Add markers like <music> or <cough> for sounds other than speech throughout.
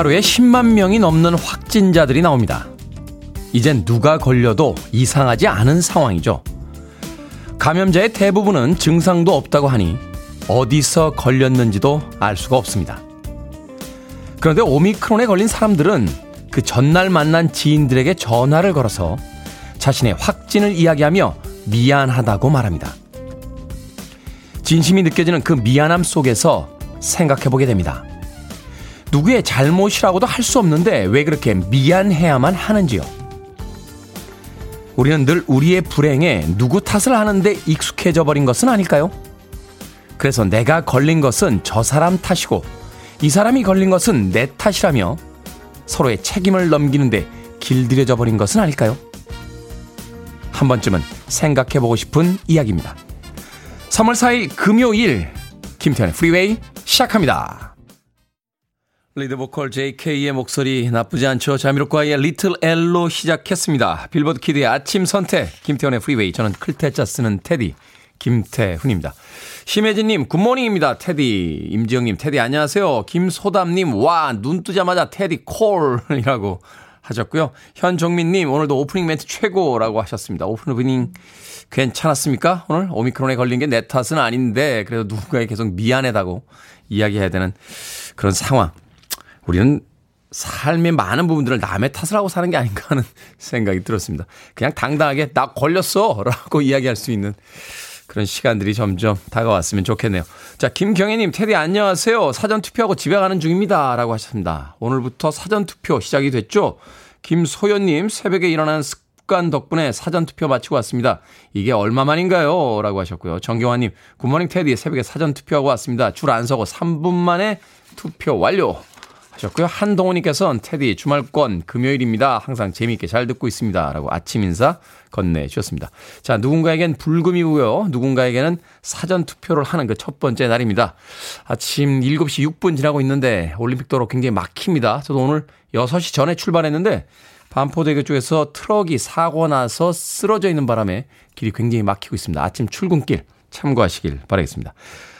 하루에 10만 명이 넘는 확진자들이 나옵니다. 이젠 누가 걸려도 이상하지 않은 상황이죠. 감염자의 대부분은 증상도 없다고 하니 어디서 걸렸는지도 알 수가 없습니다. 그런데 오미크론에 걸린 사람들은 그 전날 만난 지인들에게 전화를 걸어서 자신의 확진을 이야기하며 미안하다고 말합니다. 진심이 느껴지는 그 미안함 속에서 생각해보게 됩니다. 누구의 잘못이라고도 할 수 없는데 왜 그렇게 미안해야만 하는지요? 우리는 늘 우리의 불행에 누구 탓을 하는데 익숙해져 버린 것은 아닐까요? 그래서 내가 걸린 것은 저 사람 탓이고 이 사람이 걸린 것은 내 탓이라며 서로의 책임을 넘기는데 길들여져 버린 것은 아닐까요? 한 번쯤은 생각해 보고 싶은 이야기입니다. 3월 4일 금요일 김태훈의 프리웨이 시작합니다. 리드 보컬 JK의 목소리 나쁘지 않죠. 자미로콰이의 Little L로 시작했습니다. 빌보드 kid의 아침 선택 김태훈의 프리웨이 저는 클 태 자 쓰는 테디 김태훈입니다. 심혜진님, good morning입니다. 테디. 임지영님, 테디 안녕하세요. 김소담님, 와, 눈 뜨자마자 테디 콜이라고 하셨고요. 현정민님, 오늘도 오프닝 멘트 최고라고 하셨습니다. 오프닝 괜찮았습니까? 오늘 오미크론에 걸린 게 내 탓은 아닌데, 그래도 누군가에 계속 미안하다고 이야기해야 되는 그런 상황. 우리는 삶의 많은 부분들을 남의 탓을 하고 사는 게 아닌가 하는 <laughs> 생각이 들었습니다. 그냥 당당하게 나 걸렸어! 라고 <laughs> 이야기할 수 있는 그런 시간들이 점점 다가왔으면 좋겠네요. 자, 김경애님, 테디 안녕하세요. 사전투표하고 집에 가는 중입니다. 라고 하셨습니다. 오늘부터 사전투표 시작이 됐죠? 김소연님, 새벽에 일어나는 습관 덕분에 사전투표 마치고 왔습니다. 이게 얼마만인가요? 라고 하셨고요. 정경환님, 굿모닝 테디, 새벽에 사전투표하고 왔습니다. 줄 안 서고 3분 만에 투표 완료. 하셨고요. 한동호님께서는 테디 주말권 금요일입니다. 항상 재미있게 잘 듣고 있습니다. 라고 아침 인사 건네주셨습니다. 자, 누군가에겐 불금이고요. 누군가에게는 사전 투표를 하는 그 첫 번째 날입니다. 아침 7시 6분 지나고 있는데 올림픽도로 굉장히 막힙니다. 저도 오늘 6시 전에 출발했는데 반포대교 쪽에서 트럭이 사고 나서 쓰러져 있는 바람에 길이 굉장히 막히고 있습니다. 아침 출근길 참고하시길 바라겠습니다.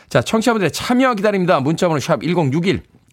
자, 청취자분들의 참여 기다립니다. 문자번호 샵 1061.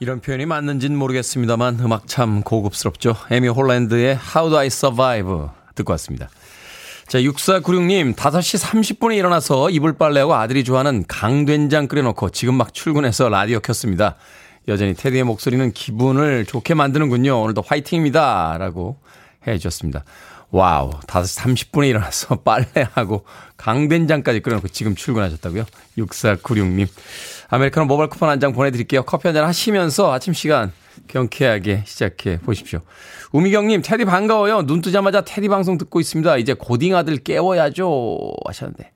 이런 표현이 맞는지는 모르겠습니다만 음악 참 고급스럽죠. 에이미 홀랜드의 How Do I Survive 듣고 왔습니다. 자, 6496님, 5시 30분에 일어나서 이불 빨래하고 아들이 좋아하는 강된장 끓여놓고 지금 막 출근해서 라디오 켰습니다. 여전히 테디의 목소리는 기분을 좋게 만드는군요. 오늘도 화이팅입니다. 라고 해 주셨습니다. wow, 5시 30분에 일어나서 <laughs> 빨래하고 강된장까지 끓여놓고 지금 출근하셨다고요? 6496님. 아메리카노 모바일 쿠폰 한 장 보내드릴게요. 커피 한 잔 하시면서 아침 시간 경쾌하게 시작해 보십시오. 우미경님, 테디 반가워요. 눈 뜨자마자 테디 방송 듣고 있습니다. 이제 고딩 아들 깨워야죠. 하셨는데.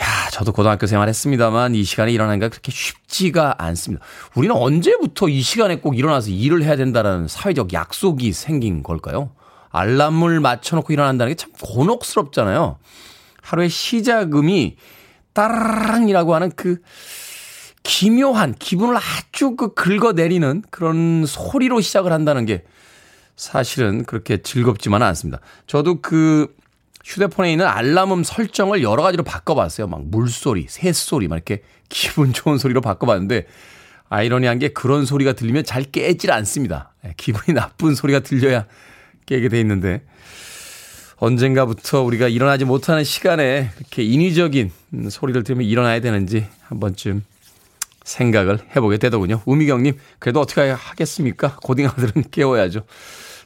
야, 저도 고등학교 생활 했습니다만 이 시간에 일어나는 게 그렇게 쉽지가 않습니다. 우리는 언제부터 이 시간에 꼭 일어나서 일을 해야 된다는 사회적 약속이 생긴 걸까요? 알람을 맞춰놓고 일어난다는 게 참 곤혹스럽잖아요. 하루의 시작음이 따라랑이라고 하는 그 기묘한 기분을 아주 그 긁어내리는 그런 소리로 시작을 한다는 게 사실은 그렇게 즐겁지만은 않습니다. 저도 그 휴대폰에 있는 알람음 설정을 여러 가지로 바꿔봤어요. 막 물소리, 새소리, 막 이렇게 기분 좋은 소리로 바꿔봤는데 아이러니한 게 그런 소리가 들리면 잘 깨질 않습니다. 예, 기분이 나쁜 소리가 들려야 깨게 돼 있는데 언젠가부터 우리가 일어나지 못하는 시간에 이렇게 인위적인 소리를 들으면 일어나야 되는지 한 번쯤 생각을 해보게 되더군요. 우미경님, 그래도 어떻게 하겠습니까? 고딩 아들은 깨워야죠.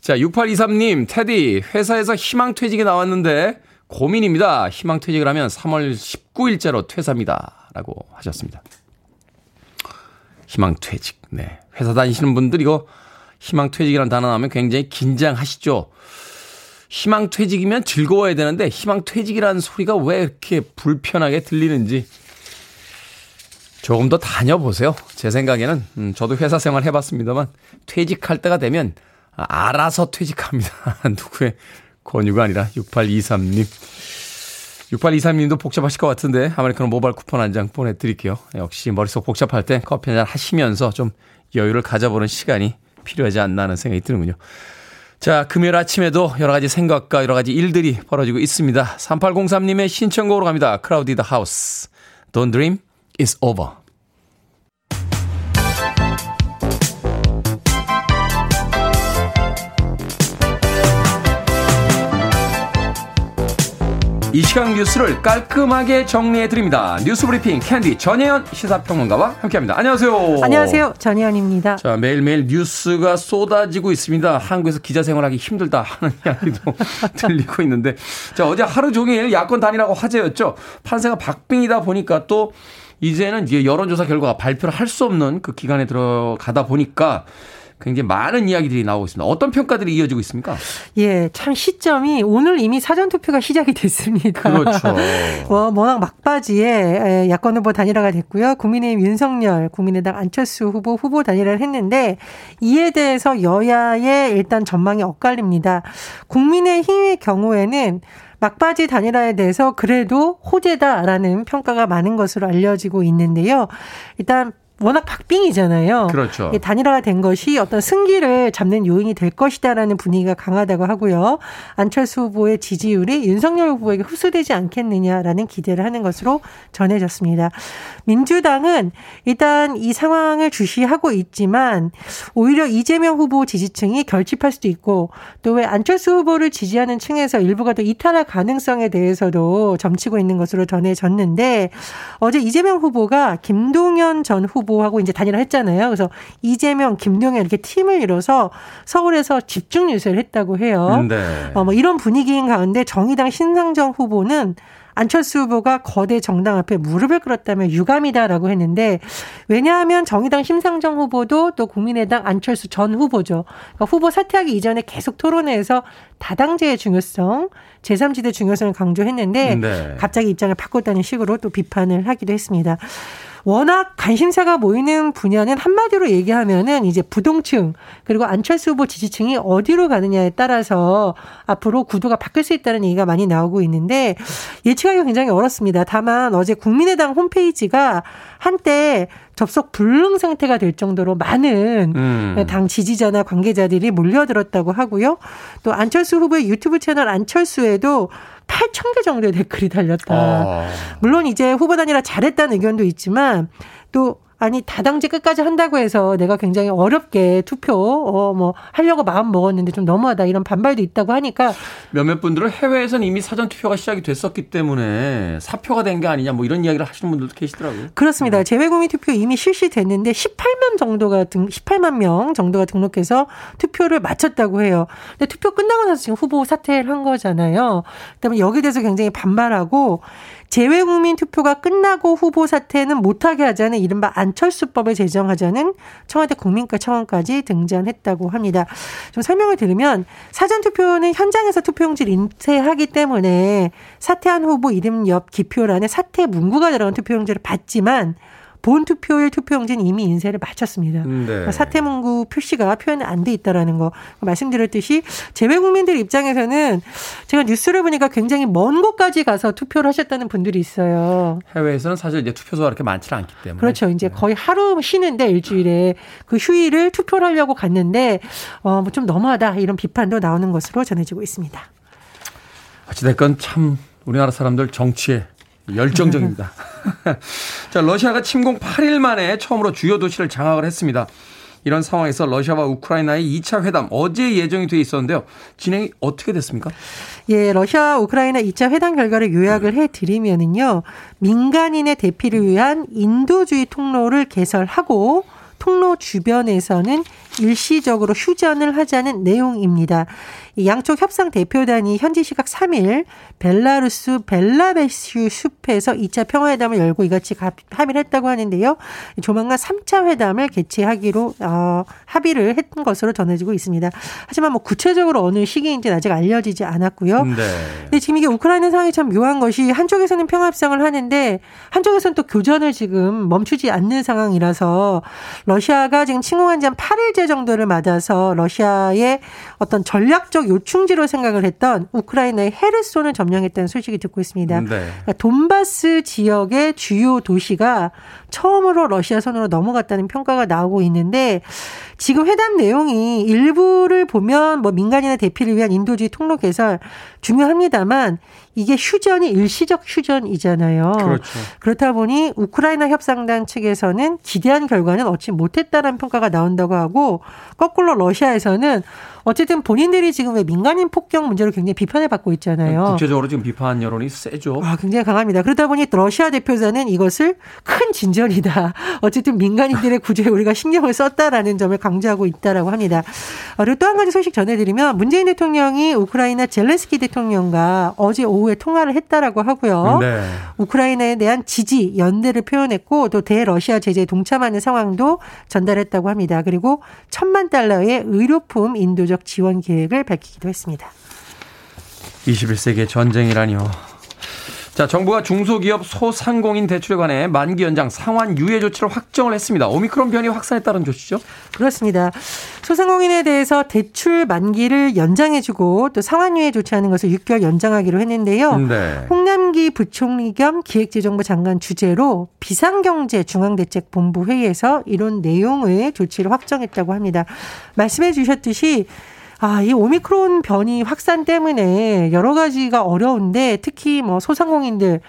자, 6823님, 테디, 회사에서 희망퇴직이 나왔는데 고민입니다. 희망퇴직을 하면 3월 19일째로 퇴사입니다. 라고 하셨습니다. 희망퇴직. 네. 회사 다니시는 분들 이거 희망퇴직이라는 단어 나오면 굉장히 긴장하시죠? 희망퇴직이면 즐거워야 되는데 희망퇴직이라는 소리가 왜 이렇게 불편하게 들리는지 조금 더 다녀보세요. 제 생각에는 음, 저도 회사 생활 해봤습니다만 퇴직할 때가 되면 알아서 퇴직합니다. <laughs> 누구의 권유가 아니라 6823님. 6823님도 복잡하실 것 같은데 아메리카노 모바일 쿠폰 한 장 보내드릴게요. 역시 머릿속 복잡할 때 커피 한 잔 하시면서 좀 여유를 가져보는 시간이 필요하지 않나 하는 생각이 드는군요. 자, 금요일 아침에도 여러 가지 생각과 여러 가지 일들이 벌어지고 있습니다. 3803님의 신청곡으로 갑니다. 크라우디드 하우스. Don't dream, it's over. 이 시간 뉴스를 깔끔하게 정리해 드립니다. 뉴스 브리핑 캔디 전혜연 시사평론가와 함께합니다. 안녕하세요. 안녕하세요. 전혜연입니다. 자 매일매일 뉴스가 쏟아지고 있습니다. 한국에서 기자 생활하기 힘들다 하는 <laughs> 이야기도 <laughs> 들리고 있는데 자 어제 하루 종일 야권 단일하고 화제였죠. 판세가 박빙이다 보니까 또 이제는 이제 여론조사 결과가 발표를 할 수 없는 그 기간에 들어가다 보니까 굉장히 많은 이야기들이 나오고 있습니다. 어떤 평가들이 이어지고 있습니까? 예, 참 시점이 오늘 이미 사전 투표가 시작이 됐습니다. 그렇죠. <laughs> 뭐 워낙 막바지에 야권 후보 단일화가 됐고요. 국민의힘 윤석열, 국민의당 안철수 후보 후보 단일화를 했는데 이에 대해서 여야의 일단 전망이 엇갈립니다. 국민의힘의 경우에는 막바지 단일화에 대해서 그래도 호재다라는 평가가 많은 것으로 알려지고 있는데요. 일단 워낙 박빙이잖아요. 그렇죠. 단일화가 된 것이 어떤 승기를 잡는 요인이 될 것이다라는 분위기가 강하다고 하고요. 안철수 후보의 지지율이 윤석열 후보에게 흡수되지 않겠느냐라는 기대를 하는 것으로 전해졌습니다. 민주당은 일단 이 상황을 주시하고 있지만 오히려 이재명 후보 지지층이 결집할 수도 있고 또 왜 안철수 후보를 지지하는 층에서 일부가 또 이탈할 가능성에 대해서도 점치고 있는 것으로 전해졌는데 어제 이재명 후보가 김동연 전 후보 후보하고 이제 단일화 했잖아요. 그래서 이재명, 김동연 이렇게 팀을 이뤄서 서울에서 집중 유세를 했다고 해요. 네. 어, 뭐 이런 분위기인 가운데 정의당 신상정 후보는 안철수 후보가 거대 정당 앞에 무릎을 꿇었다면 유감이다라고 했는데 왜냐하면 정의당 심상정 후보도 또 국민의당 안철수 전 후보죠. 그러니까 후보 사퇴하기 이전에 계속 토론회에서 다당제의 중요성, 제3지대 중요성을 강조했는데 네. 갑자기 입장을 바꿨다는 식으로 또 비판을 하기도 했습니다. 워낙 관심사가 모이는 분야는 한마디로 얘기하면은 이제 부동층 그리고 안철수 후보 지지층이 어디로 가느냐에 따라서 앞으로 구도가 바뀔 수 있다는 얘기가 많이 나오고 있는데 예측하기가 굉장히 어렵습니다. 다만 어제 국민의당 홈페이지가 한때 접속 불능 상태가 될 정도로 많은 음. 당 지지자나 관계자들이 몰려들었다고 하고요. 또 안철수 후보의 유튜브 채널 안철수에도 8천 개 정도의 댓글이 달렸다. 아. 물론 이제 후보 단일화 잘했다는 의견도 있지만 또 아니 다당제 끝까지 한다고 해서 내가 굉장히 어렵게 투표 어 뭐 하려고 마음 먹었는데 좀 너무하다 이런 반발도 있다고 하니까 몇몇 분들은 해외에서는 이미 사전 투표가 시작이 됐었기 때문에 사표가 된 게 아니냐 뭐 이런 이야기를 하시는 분들도 계시더라고요. 그렇습니다. 네. 재외국민 투표 이미 실시됐는데 18만 정도가 등 18만 명 정도가 등록해서 투표를 마쳤다고 해요. 근데 투표 끝나고 나서 지금 후보 사퇴를 한 거잖아요. 그다음에 여기에 대해서 굉장히 반발하고 재외 국민 투표가 끝나고 후보 사퇴는 못하게 하자는 이른바 안철수법을 제정하자는 청와대 국민과 청원까지 등장했다고 합니다. 좀 설명을 들으면 사전 투표는 현장에서 투표용지를 인쇄하기 때문에 사퇴한 후보 이름 옆 기표란에 사퇴 문구가 들어간 투표용지를 받지만 본 투표일 투표용지는 이미 인쇄를 마쳤습니다. 네. 그러니까 사퇴문구 표시가 표현이 안돼 있다라는 거 말씀드렸듯이 재외 국민들 입장에서는 제가 뉴스를 보니까 굉장히 먼 곳까지 가서 투표를 하셨다는 분들이 있어요. 해외에서는 사실 이제 투표소가 그렇게 많지는 않기 때문에 그렇죠. 이제 네. 거의 하루 쉬는데 일주일에 그 휴일을 투표를 하려고 갔는데 어 뭐 좀 너무하다 이런 비판도 나오는 것으로 전해지고 있습니다. 어찌됐건 참 우리나라 사람들 정치에 열정적입니다. <laughs> 자, 러시아가 침공 8일 만에 처음으로 주요 도시를 장악을 했습니다. 이런 상황에서 러시아와 우크라이나의 2차 회담 어제 예정이 돼 있었는데요. 진행이 어떻게 됐습니까? 예, 러시아 우크라이나 2차 회담 결과를 요약을 해 드리면은요. 민간인의 대피를 위한 인도주의 통로를 개설하고 통로 주변에서는 일시적으로 휴전을 하자는 내용입니다. 양쪽 협상 대표단이 현지 시각 3일 벨라루스 벨라베슈 숲에서 2차 평화회담을 열고 이같이 합의를 했다고 하는데요. 조만간 3차 회담을 개최하기로 어, 합의를 했던 것으로 전해지고 있습니다. 하지만 뭐 구체적으로 어느 시기인지 아직 알려지지 않았고요. 네. 근데 지금 이게 우크라이나 상황이 참 묘한 것이 한쪽에서는 평화 협상을 하는데 한쪽에서는 또 교전을 지금 멈추지 않는 상황이라서 러시아가 지금 침공한 지 한 8일째 정도를 맞아서 러시아의 어떤 전략적 요충지로 생각을 했던 우크라이나의 헤르손을 점령했다는 소식이 듣고 있습니다. 네. 그러니까 돈바스 지역의 주요 도시가 처음으로 러시아 손으로 넘어갔다는 평가가 나오고 있는데 지금 회담 내용이 일부를 보면 뭐 민간인의 대피를 위한 인도주의 통로 개설 중요합니다만 이게 휴전이 일시적 휴전이잖아요. 그렇죠. 그렇다 보니 우크라이나 협상단 측에서는 기대한 결과는 얻지 못했다는 평가가 나온다고 하고 거꾸로 러시아에서는 어쨌든 본인들이 지금 왜 민간인 폭격 문제로 굉장히 비판을 받고 있잖아요. 국제적으로 지금 비판 여론이 세죠. 아, 굉장히 강합니다. 그러다 보니 러시아 대표자는 이것을 큰 진전이다. <laughs> 어쨌든 민간인들의 구조에 우리가 신경을 썼다라는 점을 강조하고 있다라고 합니다. 어, 그리고 또 한 가지 소식 전해드리면 문재인 대통령이 우크라이나 젤렌스키 대통령과 어제 오후 에 통화를 했다라고 하고요. 네. 우크라이나에 대한 지지, 연대를 표현했고 또 대러시아 제재에 동참하는 상황도 전달했다고 합니다. 그리고 천만 달러의 의료품 인도적 지원 계획을 밝히기도 했습니다. 21세기의 전쟁이라니요. 자, 정부가 중소기업 소상공인 대출에 관해 만기 연장 상환 유예 조치를 확정을 했습니다. 오미크론 변이 확산에 따른 조치죠? 그렇습니다. 소상공인에 대해서 대출 만기를 연장해주고 또 상환 유예 조치하는 것을 6개월 연장하기로 했는데요. 네. 홍남기 부총리 겸 기획재정부 장관 주재로 비상경제 중앙대책본부 회의에서 이런 내용의 조치를 확정했다고 합니다. 말씀해 주셨듯이 아, 이 오미크론 변이 확산 때문에 여러 가지가 어려운데 특히 뭐 소상공인들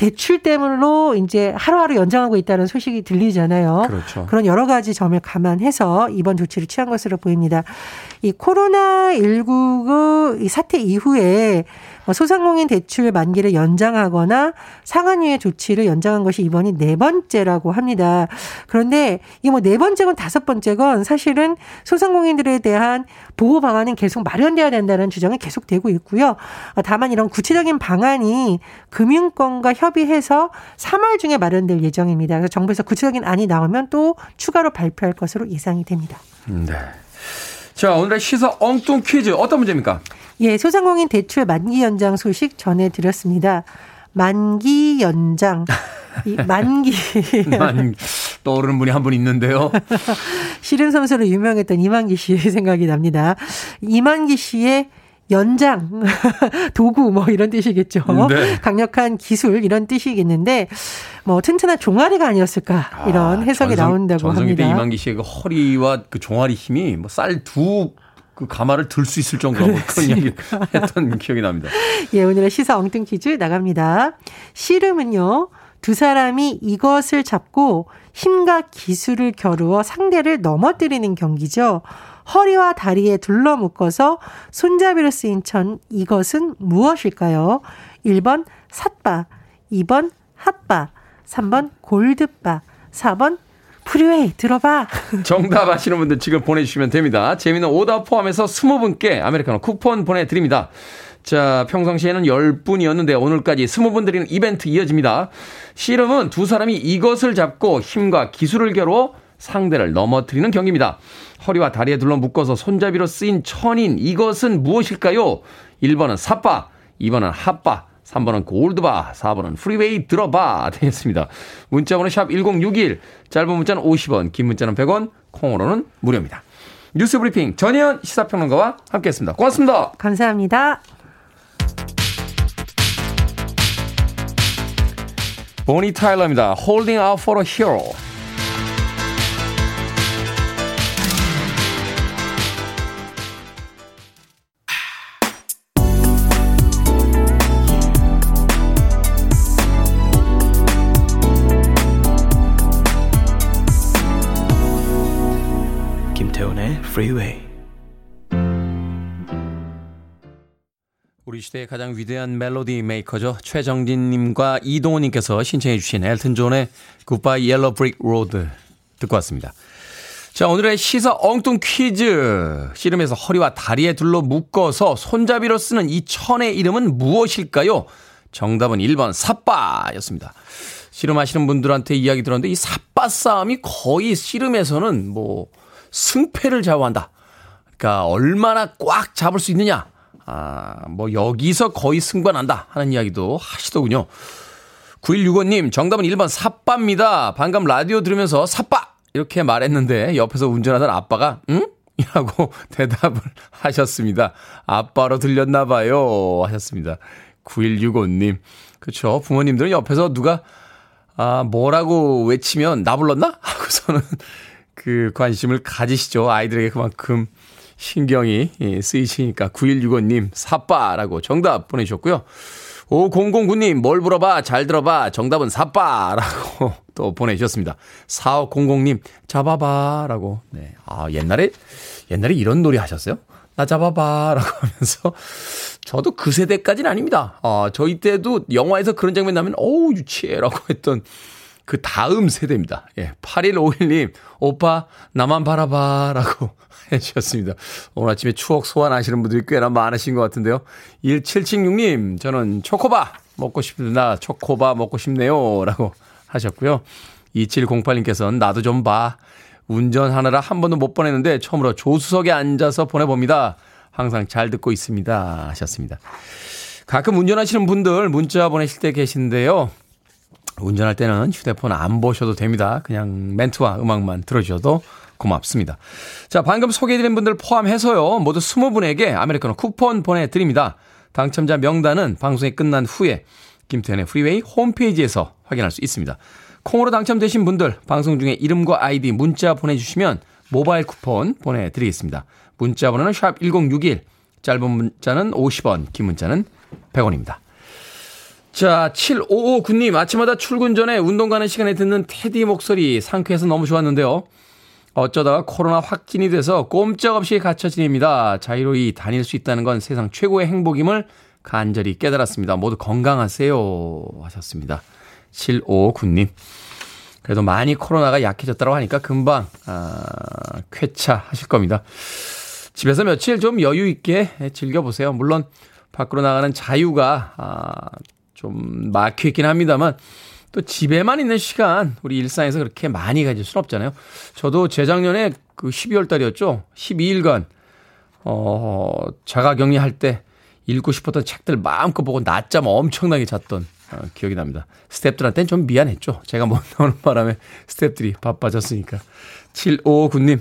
대출 때문으로 이제 하루하루 연장하고 있다는 소식이 들리잖아요. 그렇죠. 그런 여러 가지 점을 감안해서 이번 조치를 취한 것으로 보입니다. 이 코로나 19 사태 이후에 뭐 소상공인 대출 만기를 연장하거나 상한유예 조치를 연장한 것이 이번이 네 번째라고 합니다. 그런데 이게 뭐 네 번째 건 다섯 번째 건 사실은 소상공인들에 대한 보호 방안은 계속 마련돼야 된다는 주장이 계속되고 있고요. 다만 이런 구체적인 방안이 금융권과 협의해서 3월 중에 마련될 예정입니다. 그래서 정부에서 구체적인 안이 나오면 또 추가로 발표할 것으로 예상이 됩니다. 네. 자, 오늘의 시사 엉뚱 퀴즈 어떤 문제입니까? 예, 소상공인 대출 만기 연장 소식 전해드렸습니다. 만기 연장. 이 <laughs> 만기. 만, 떠오르는 분이 한 분 있는데요. <laughs> 씨름 선수로 유명했던 이만기 씨 생각이 납니다. 이만기 씨의 연장, <laughs> 도구 뭐 이런 뜻이겠죠. 네. 강력한 기술 이런 뜻이겠는데 뭐 튼튼한 종아리가 아니었을까 이런 해석이 전성, 나온다고 전성기 합니다. 때 이만기 씨의 그 허리와 그 종아리 힘이 뭐 쌀두 그 가마를 들 수 있을 정도로 뭐 그런 이야기 했던 <laughs> 기억이 납니다. 예, 오늘의 시사 엉뚱 퀴즈 나갑니다. 씨름은요, 두 사람이 이것을 잡고 힘과 기술을 겨루어 상대를 넘어뜨리는 경기죠. 허리와 다리에 둘러 묶어서 손잡이로 쓰인 천 이것은 무엇일까요? 1번 삿바, 2번 핫바, 3번 골드바, 4번 프리웨이 들어봐. <laughs> 정답 아시는 분들 지금 보내주시면 됩니다. 재미난 오답 포함해서 20분께 아메리카노 쿠폰 보내드립니다. 자, 평상시에는 10분이었는데 오늘까지 20분 드리는 이벤트 이어집니다. 씨름은 두 사람이 이것을 잡고 힘과 기술을 겨루어 상대를 넘어뜨리는 경기입니다. 허리와 다리에 둘러 묶어서 손잡이로 쓰인 천인 이것은 무엇일까요? 1번은 샅바, 2번은 핫바, 3번은 골드바, 4번은 프리웨이 들어봐 되겠습니다. 문자번호 샵 1061, 짧은 문자는 50원, 긴 문자는 100원, 콩으로는 무료입니다. 뉴스 브리핑 전혜연 시사평론가와 함께했습니다. 고맙습니다. 감사합니다. 보니 타일러입니다. Holding out for a hero. Freeway. 우리 시대의 가장 위대한 멜로디 메이커죠. 최정진님과 이동호님께서 신청해 주신 엘튼 존의 Goodbye Yellow Brick Road 듣고 왔습니다. 자, 오늘의 시사 엉뚱 퀴즈. 씨름에서 허리와 다리에 둘러 묶어서 손잡이로 쓰는 이 천의 이름은 무엇일까요? 정답은 1번 삿바였습니다. 씨름하시는 분들한테 이야기 들었는데 이 삿바 싸움이 거의 씨름에서는 뭐 승패를 좌우한다. 그러니까 얼마나 꽉 잡을 수 있느냐. 아, 뭐 여기서 거의 승관 한다 하는 이야기도 하시더군요. 9165님, 정답은 1번 삿바입니다. 방금 라디오 들으면서 삿바! 이렇게 말했는데 옆에서 운전하던 아빠가, 응? 이라고 <laughs> 대답을 하셨습니다. 아빠로 들렸나봐요. 하셨습니다. 9165님. 그쵸. 부모님들은 옆에서 누가, 아, 뭐라고 외치면 나 불렀나? <laughs> 하고서는 그 관심을 가지시죠. 아이들에게 그만큼 신경이 예, 쓰이시니까 9165님 사빠라고 정답 보내주셨고요. 5009님 뭘 물어봐 잘 들어봐 정답은 사빠라고 <laughs> 또 보내주셨습니다. 4500님 잡아봐라고 네. 아 옛날에 옛날에 이런 놀이 하셨어요? 나 잡아봐라고 하면서 <laughs> 저도 그 세대까지는 아닙니다. 아 저희 때도 영화에서 그런 장면 나면 어우 유치해라고 했던 그 다음 세대입니다. 예, 8151님, 오빠, 나만 바라봐 라고 <laughs> 해주셨습니다. 오늘 아침에 추억 소환하시는 분들이 꽤나 많으신 것 같은데요. 1776님, 저는 초코바 먹고 싶습니다. 초코바 먹고 싶네요. 라고 하셨고요. 2708님께서는 나도 좀 봐. 운전하느라 한 번도 못 보냈는데 처음으로 조수석에 앉아서 보내봅니다. 항상 잘 듣고 있습니다. 하셨습니다. 가끔 운전하시는 분들 문자 보내실 때 계신데요. 운전할 때는 휴대폰 안 보셔도 됩니다. 그냥 멘트와 음악만 들어주셔도 고맙습니다. 자, 방금 소개해드린 분들 포함해서요. 모두 20분에게 아메리카노 쿠폰 보내드립니다. 당첨자 명단은 방송이 끝난 후에 김태훈의 프리웨이 홈페이지에서 확인할 수 있습니다. 콩으로 당첨되신 분들 방송 중에 이름과 아이디 문자 보내주시면 모바일 쿠폰 보내드리겠습니다. 문자 번호는 샵 1061, 짧은 문자는 50원, 긴 문자는 100원입니다. 자, 7559님, 아침마다 출근 전에 운동 가는 시간에 듣는 테디 목소리 상쾌해서 너무 좋았는데요. 어쩌다가 코로나 확진이 돼서 꼼짝없이 갇혀 지냅니다. 자유로이 다닐 수 있다는 건 세상 최고의 행복임을 간절히 깨달았습니다. 모두 건강하세요. 하셨습니다. 7559님. 그래도 많이 코로나가 약해졌다고 하니까 금방, 아, 쾌차하실 겁니다. 집에서 며칠 좀 여유 있게 즐겨보세요. 물론, 밖으로 나가는 자유가, 아, 좀 막혀 있긴 합니다만 또 집에만 있는 시간 우리 일상에서 그렇게 많이 가질 수는 없잖아요. 저도 재작년에 그 12월 달이었죠. 12일간 어 자가 격리할 때 읽고 싶었던 책들 마음껏 보고 낮잠 엄청나게 잤던 어, 기억이 납니다. 스탭들한테는 좀 미안했죠. 제가 못 <laughs> 나오는 바람에 스탭들이 바빠졌으니까. 7559님.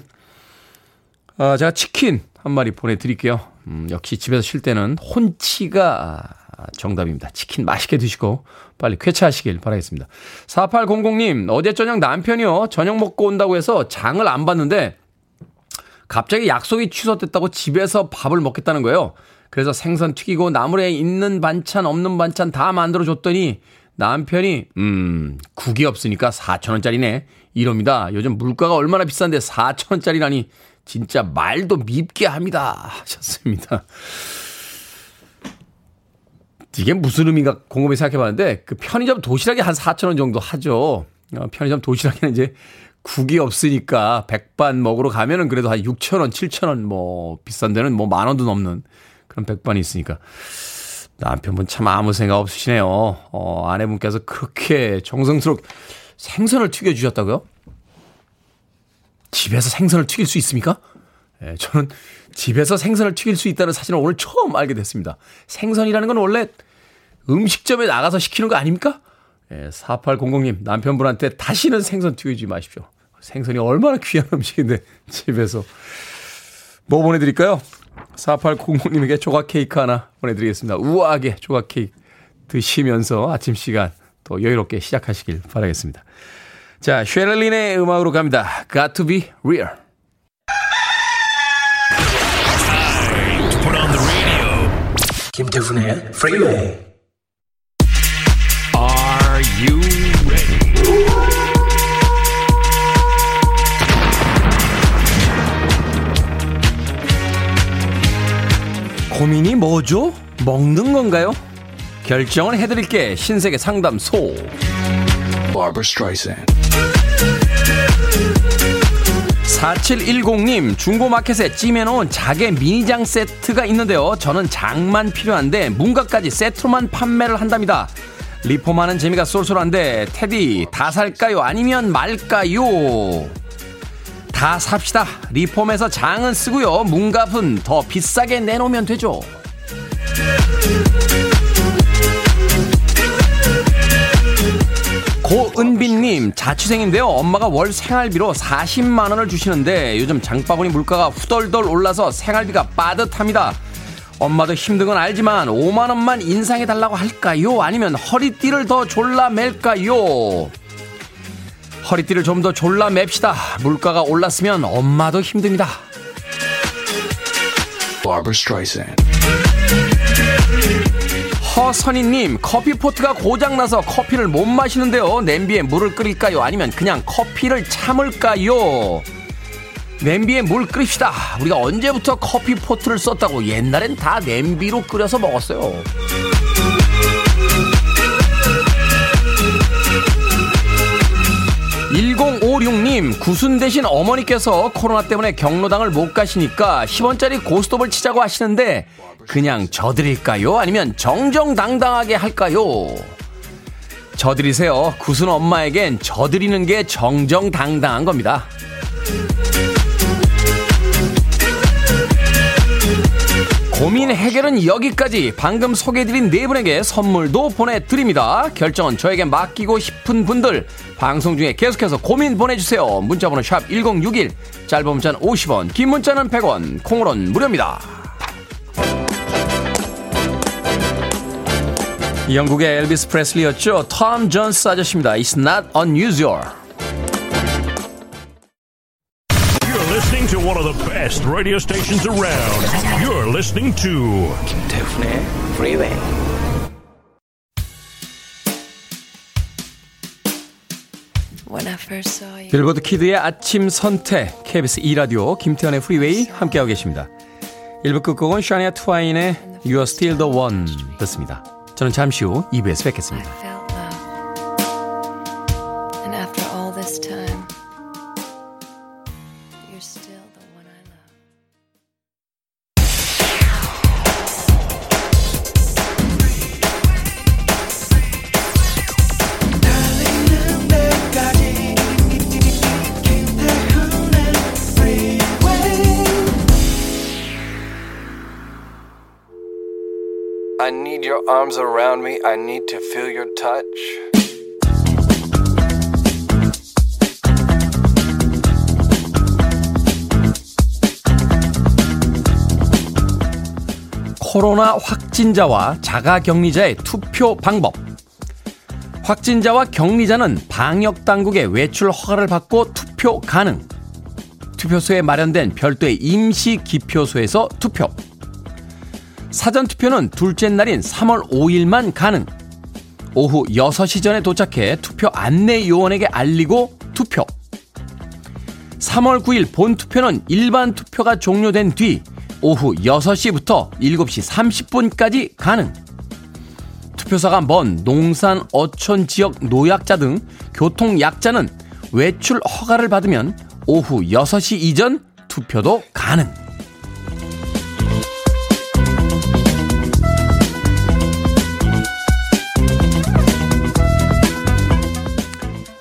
어, 제가 치킨 한 마리 보내드릴게요. 음, 역시 집에서 쉴 때는 혼치가 정답입니다. 치킨 맛있게 드시고 빨리 쾌차하시길 바라겠습니다. 4800님, 어제 저녁 남편이요. 저녁 먹고 온다고 해서 장을 안 봤는데 갑자기 약속이 취소됐다고 집에서 밥을 먹겠다는 거예요. 그래서 생선 튀기고 나물에 있는 반찬 없는 반찬 다 만들어 줬더니 남편이 음 국이 없으니까 4천 원짜리네 이럽니다. 요즘 물가가 얼마나 비싼데 4천 원짜리라니 진짜 말도 밉게 합니다 하셨습니다. 이게 무슨 의미가 궁금해 생각해 봤는데 그 편의점 도시락이 한 4천 원 정도 하죠. 어, 편의점 도시락에는 이제 국이 없으니까 백반 먹으러 가면은 그래도 한 6천 원, 7천 원뭐 비싼 데는 뭐 만 원도 넘는 그런 백반이 있으니까 남편분 참 아무 생각 없으시네요. 어, 아내분께서 그렇게 정성스럽게 생선을 튀겨 주셨다고요? 집에서 생선을 튀길 수 있습니까? 예, 저는 집에서 생선을 튀길 수 있다는 사실을 오늘 처음 알게 됐습니다. 생선이라는 건 원래 음식점에 나가서 시키는 거 아닙니까? 예, 4800님, 남편분한테 다시는 생선 튀기지 마십시오. 생선이 얼마나 귀한 음식인데, 집에서. 뭐 보내드릴까요? 4800님에게 조각 케이크 하나 보내드리겠습니다. 우아하게 조각 케이크 드시면서 아침 시간 또 여유롭게 시작하시길 바라겠습니다. 자, 쉐를린의 음악으로 갑니다. Got to be real. 김태훈의 프리웨이 Are you ready? 고민이 뭐죠? 먹는 건가요? 결정을 해드릴게 신세계 상담소 Barbara Streisand 4710님, 중고마켓에 찜해놓은 자개 미니장 세트가 있는데요. 저는 장만 필요한데 문가까지 세트로만 판매를 한답니다. 리폼하는 재미가 쏠쏠한데, 테디, 다 살까요? 아니면 말까요? 다 삽시다. 리폼해서 장은 쓰고요. 문갑은 더 비싸게 내놓으면 되죠. 고은빈님 자취생인데요. 엄마가 월 생활비로 40만 원을 주시는데 요즘 장바구니 물가가 후덜덜 올라서 생활비가 빠듯합니다. 엄마도 힘든 건 알지만 5만 원만 인상해 달라고 할까요? 아니면 허리띠를 더 졸라 맬까요? 허리띠를 좀 더 졸라 맵시다. 물가가 올랐으면 엄마도 힘듭니다 허선희님 커피 포트가 고장나서 커피를 못 마시는데요. 냄비에 물을 끓일까요? 아니면 그냥 커피를 참을까요? 냄비에 물 끓입시다. 우리가 언제부터 커피 포트를 썼다고 옛날엔 다 냄비로 끓여서 먹었어요 1056님, 구순 대신 어머니께서 코로나 때문에 경로당을 못 가시니까 10원짜리 고스톱을 치자고 하시는데 그냥 져드릴까요? 아니면 정정당당하게 할까요? 져드리세요. 구순 엄마에겐 져드리는 게 정정당당한 겁니다. 고민 해결은 여기까지 방금 소개해드린 네 분에게 선물도 보내드립니다. 결정은 저에게 맡기고 싶은 분들 방송 중에 계속해서 고민 보내주세요. 문자번호 샵 1061 짧은 문자는 50원 긴 문자는 100원 콩으로는 무료입니다. 영국의 엘비스 프레슬리였죠. 톰 존스 아저씨입니다. It's not unusual. Best radio stations around. You're listening to 김태훈의 Freeway. 빌보드 키드의 아침 선택 KBS 2라디오 김태훈의 프리웨이 함께하고 계십니다. 1부 끝곡은 샤니아 트와인의 You're Still the One 듣습니다. 저는 잠시 후 2부에서 뵙겠습니다. Need your arms around me. I need to feel your touch. 코로나 확진자와 자가 격리자의 투표 방법. 확진자와 격리자는 방역 당국의 외출 허가를 받고 투표 가능. 투표소에 마련된 별도의 임시 기표소에서 투표. 사전투표는 둘째 날인 3월 5일만 가능. 오후 6시 전에 도착해 투표 안내 요원에게 알리고 투표. 3월 9일 본 투표는 일반 투표가 종료된 뒤 오후 6시부터 7시 30분까지 가능. 투표사가 먼 농산 어촌 지역 노약자 등 교통약자는 외출 허가를 받으면 오후 6시 이전 투표도 가능.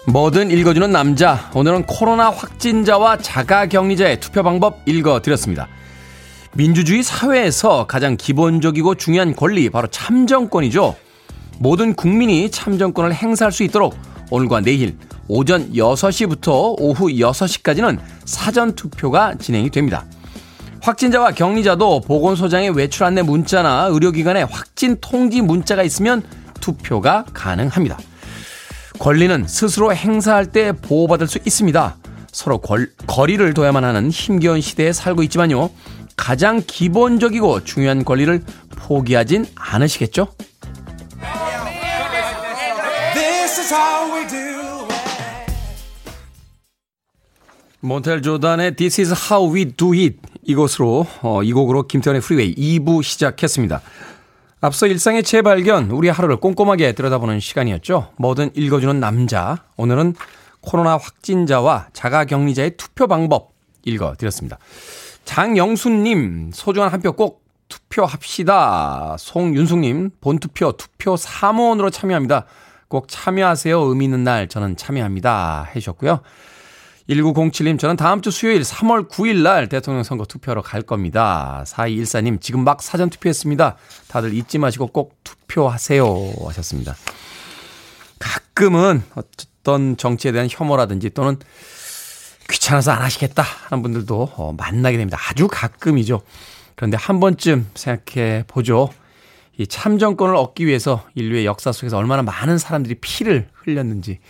뭐든 읽어주는 남자. 오늘은 코로나 확진자와 자가 격리자의 투표 방법 읽어드렸습니다. 민주주의 사회에서 가장 기본적이고 중요한 권리, 바로 참정권이죠. 모든 국민이 참정권을 행사할 수 있도록 오늘과 내일 오전 6시부터 오후 6시까지는 사전 투표가 진행이 됩니다. 확진자와 격리자도 보건소장의 외출 안내 문자나 의료기관의 확진 통지 문자가 있으면 투표가 가능합니다. 권리는 스스로 행사할 때 보호받을 수 있습니다. 서로 걸, 거리를 둬야만 하는 힘겨운 시대에 살고 있지만요. 가장 기본적이고 중요한 권리를 포기하진 않으시겠죠? 몬텔 조단의 This is how we do it 이곳으로 어, 이 곡으로 김태현의 프리웨이 2부 시작했습니다. 앞서 일상의 재발견, 우리 하루를 꼼꼼하게 들여다보는 시간이었죠. 뭐든 읽어주는 남자. 오늘은 코로나 확진자와 자가격리자의 투표 방법 읽어드렸습니다. 장영수님, 소중한 한 표 꼭 투표합시다. 송윤숙님, 본투표, 투표 사무원으로 참여합니다. 꼭 참여하세요. 의미 있는 날 저는 참여합니다. 해주셨고요. 1907님, 저는 다음 주 수요일 3월 9일 날 대통령 선거 투표하러 갈 겁니다. 4214님, 지금 막 사전 투표했습니다. 다들 잊지 마시고 꼭 투표하세요. 하셨습니다. 가끔은 어떤 정치에 대한 혐오라든지 또는 귀찮아서 안 하시겠다 하는 분들도 어, 만나게 됩니다. 아주 가끔이죠. 그런데 한 번쯤 생각해 보죠. 이 참정권을 얻기 위해서 인류의 역사 속에서 얼마나 많은 사람들이 피를 흘렸는지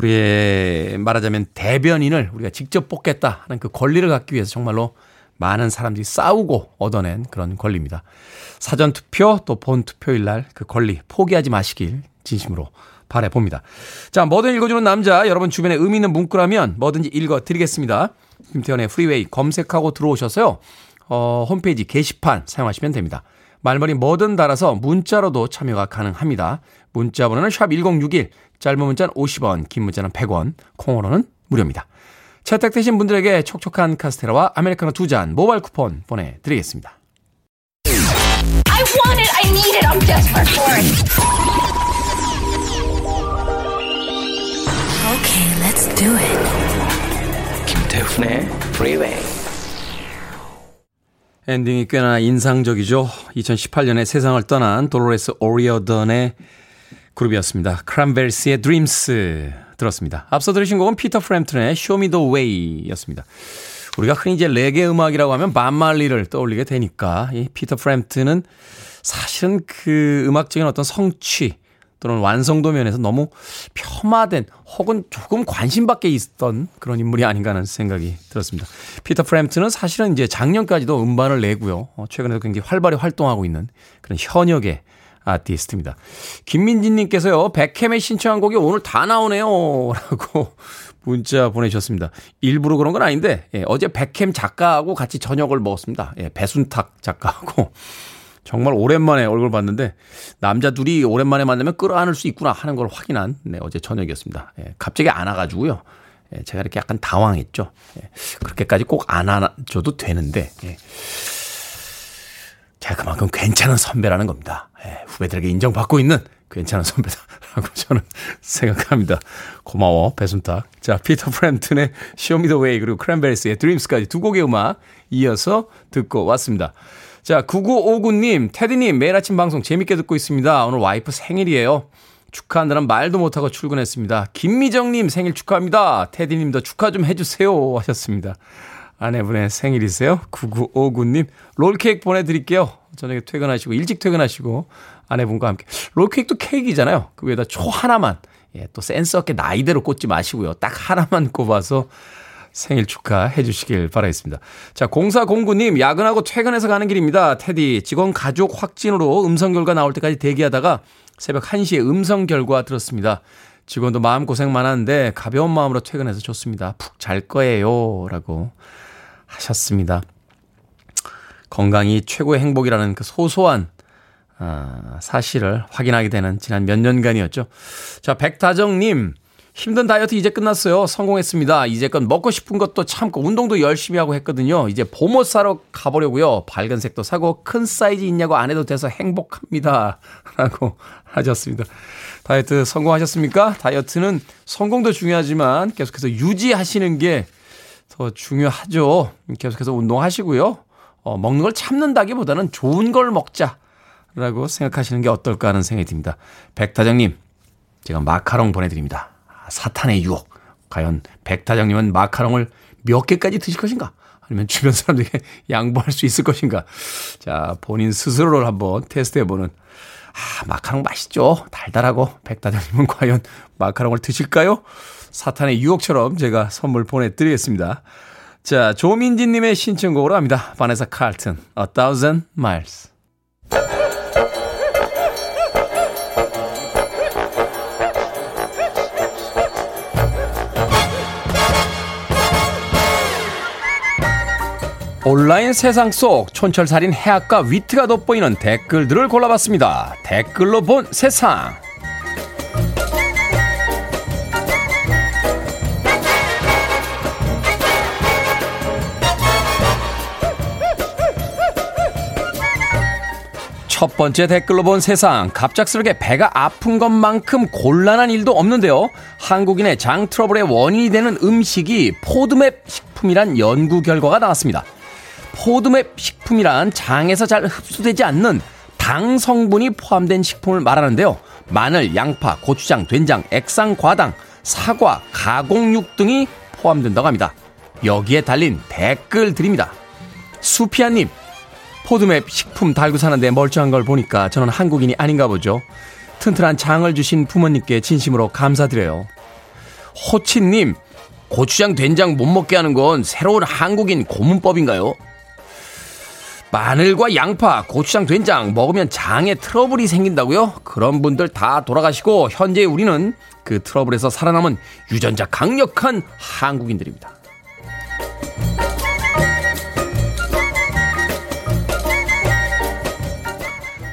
우리의 말하자면 대변인을 우리가 직접 뽑겠다 하는 그 권리를 갖기 위해서 정말로 많은 사람들이 싸우고 얻어낸 그런 권리입니다. 사전 투표 또 본 투표일 날 그 권리 포기하지 마시길 진심으로 바래봅니다. 자, 뭐든 읽어주는 남자, 여러분 주변에 의미 있는 문구라면 뭐든지 읽어드리겠습니다. 김태훈의 프리웨이 검색하고 들어오셔서요. 어, 홈페이지 게시판 사용하시면 됩니다. 말머리 뭐든 달아서 문자로도 참여가 가능합니다. 문자 번호는 샵 1061, 짧은 문자는 50원, 긴 문자는 100원, 콩으로는 무료입니다. 채택되신 분들에게 촉촉한 카스테라와 아메리카노 두 잔 모바일 쿠폰 보내드리겠습니다. I want it. I need it. I'm desperate for it. Okay, let's do it. 김태훈의 Freeway. 엔딩이 꽤나 인상적이죠. 2018년에 세상을 떠난 돌로레스 오리어던의 그룹이었습니다. 크랜베리스의 Dreams 들었습니다. 앞서 들으신 곡은 피터 프램튼의 The Way였습니다. 우리가 흔히 이제 레게 음악이라고 하면 밥 말리를 떠올리게 되니까 이 피터 프램튼은 사실은 그 음악적인 어떤 성취 또는 완성도 면에서 너무 폄하된 혹은 조금 관심 밖에 있던 그런 인물이 아닌가 하는 생각이 들었습니다. 피터 프램튼은 사실은 이제 작년까지도 음반을 내고요. 어, 최근에도 굉장히 활발히 활동하고 있는 그런 현역의 아티스트입니다. 김민진님께서요, 백햄의 신청한 곡이 오늘 다 나오네요. <laughs> 라고 문자 보내주셨습니다. 일부러 그런 건 아닌데, 예, 어제 백햄 작가하고 같이 저녁을 먹었습니다. 예, 배순탁 작가하고. <laughs> 정말 오랜만에 얼굴 봤는데, 남자 둘이 오랜만에 만나면 끌어안을 수 있구나 하는 걸 확인한, 네, 어제 저녁이었습니다. 예, 갑자기 안아가지고요. 예, 제가 이렇게 약간 당황했죠. 예, 그렇게까지 꼭 안아줘도 되는데, 예. 제가 그만큼 괜찮은 선배라는 겁니다. 예, 후배들에게 인정받고 있는 괜찮은 선배다라고 저는 <laughs> 생각합니다. 고마워, 배순탁. 자, 피터 프램튼의 Show Me the Way 그리고 크랜베리스의 Dreams까지 두 곡의 음악 이어서 듣고 왔습니다. 자, 9959님, 테디님, 매일 아침 방송 재밌게 듣고 있습니다. 오늘 와이프 생일이에요. 축하한다는 말도 못하고 출근했습니다. 김미정님 생일 축하합니다. 테디님도 축하 좀 해주세요. 하셨습니다. 아내분의 생일이세요? 9959님. 롤케이크 보내드릴게요. 저녁에 퇴근하시고, 일찍 퇴근하시고, 아내분과 함께. 롤케이크도 케이크잖아요. 그 위에다 초 하나만. 예, 또 센스 없게 나이대로 꽂지 마시고요. 딱 하나만 <laughs> 꼽아서 생일 축하해 주시길 바라겠습니다. 자, 0409님, 야근하고 퇴근해서 가는 길입니다. 테디, 직원 가족 확진으로 음성 결과 나올 때까지 대기하다가 새벽 1시에 음성 결과 들었습니다. 직원도 마음고생 많았는데 가벼운 마음으로 퇴근해서 좋습니다. 푹 잘 거예요. 라고 하셨습니다. 건강이 최고의 행복이라는 그 소소한 아, 사실을 확인하게 되는 지난 몇 년간이었죠. 자, 백다정님. 힘든 다이어트 이제 끝났어요. 성공했습니다. 이제껏 먹고 싶은 것도 참고 운동도 열심히 하고 했거든요. 이제 봄옷 사러 가보려고요. 밝은 색도 사고 큰 사이즈 있냐고 안 해도 돼서 행복합니다. <laughs> 라고 하셨습니다. 다이어트 성공하셨습니까? 다이어트는 성공도 중요하지만 계속해서 유지하시는 게 더 중요하죠. 계속해서 운동하시고요. 어, 먹는 걸 참는다기보다는 좋은 걸 먹자라고 생각하시는 게 어떨까 하는 생각이 듭니다. 백타장님, 제가 마카롱 보내드립니다. 사탄의 유혹. 과연 백타장님은 마카롱을 몇 개까지 드실 것인가? 아니면 주변 사람들에게 <laughs> 양보할 수 있을 것인가? 자, 본인 스스로를 한번 테스트해보는. 아, 마카롱 맛있죠? 달달하고. 백다장님은 과연 마카롱을 드실까요? 사탄의 유혹처럼 제가 선물 보내드리겠습니다. 자, 조민진님의 신청곡으로 합니다. 바네사 칼튼, A Thousand Miles. 온라인 세상 속 촌철살인 해학과 위트가 돋보이는 댓글들을 골라봤습니다. 댓글로 본 세상. 첫 번째 댓글로 본 세상. 갑작스럽게 배가 아픈 것만큼 곤란한 일도 없는데요. 한국인의 장 트러블의 원인이 되는 음식이 포드맵 식품이란 연구 결과가 나왔습니다. 포드맵 식품이란 장에서 잘 흡수되지 않는 당 성분이 포함된 식품을 말하는데요. 마늘, 양파, 고추장, 된장, 액상과당, 사과, 가공육 등이 포함된다고 합니다. 여기에 달린 댓글 드립니다. 수피아님, 포드맵 식품 달고 사는데 멀쩡한 걸 보니까 저는 한국인이 아닌가 보죠. 튼튼한 장을 주신 부모님께 진심으로 감사드려요. 호치님, 고추장 된장 못 먹게 하는 건 새로운 한국인 고문법인가요? 마늘과 양파, 고추장, 된장 먹으면 장에 트러블이 생긴다고요? 그런 분들 다 돌아가시고 현재 우리는 그 트러블에서 살아남은 유전자 강력한 한국인들입니다.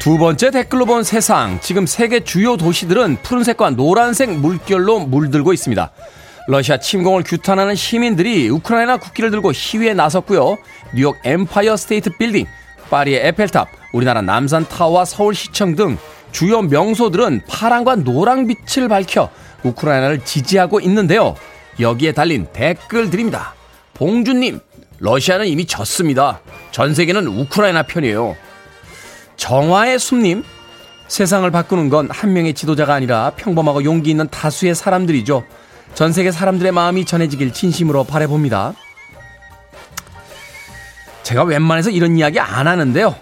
두 번째 댓글로 본 세상. 지금 세계 주요 도시들은 푸른색과 노란색 물결로 물들고 있습니다. 러시아 침공을 규탄하는 시민들이 우크라이나 국기를 들고 시위에 나섰고요. 뉴욕 엠파이어 스테이트 빌딩, 파리의 에펠탑, 우리나라 남산타워와 서울시청 등 주요 명소들은 파랑과 노랑빛을 밝혀 우크라이나를 지지하고 있는데요. 여기에 달린 댓글 드립니다. 봉준님, 러시아는 이미 졌습니다. 전 세계는 우크라이나 편이에요. 정화의 숲님, 세상을 바꾸는 건 한 명의 지도자가 아니라 평범하고 용기 있는 다수의 사람들이죠. 전 세계 사람들의 마음이 전해지길 진심으로 바래봅니다. 제가 웬만해서 이런 이야기 안 하는데요.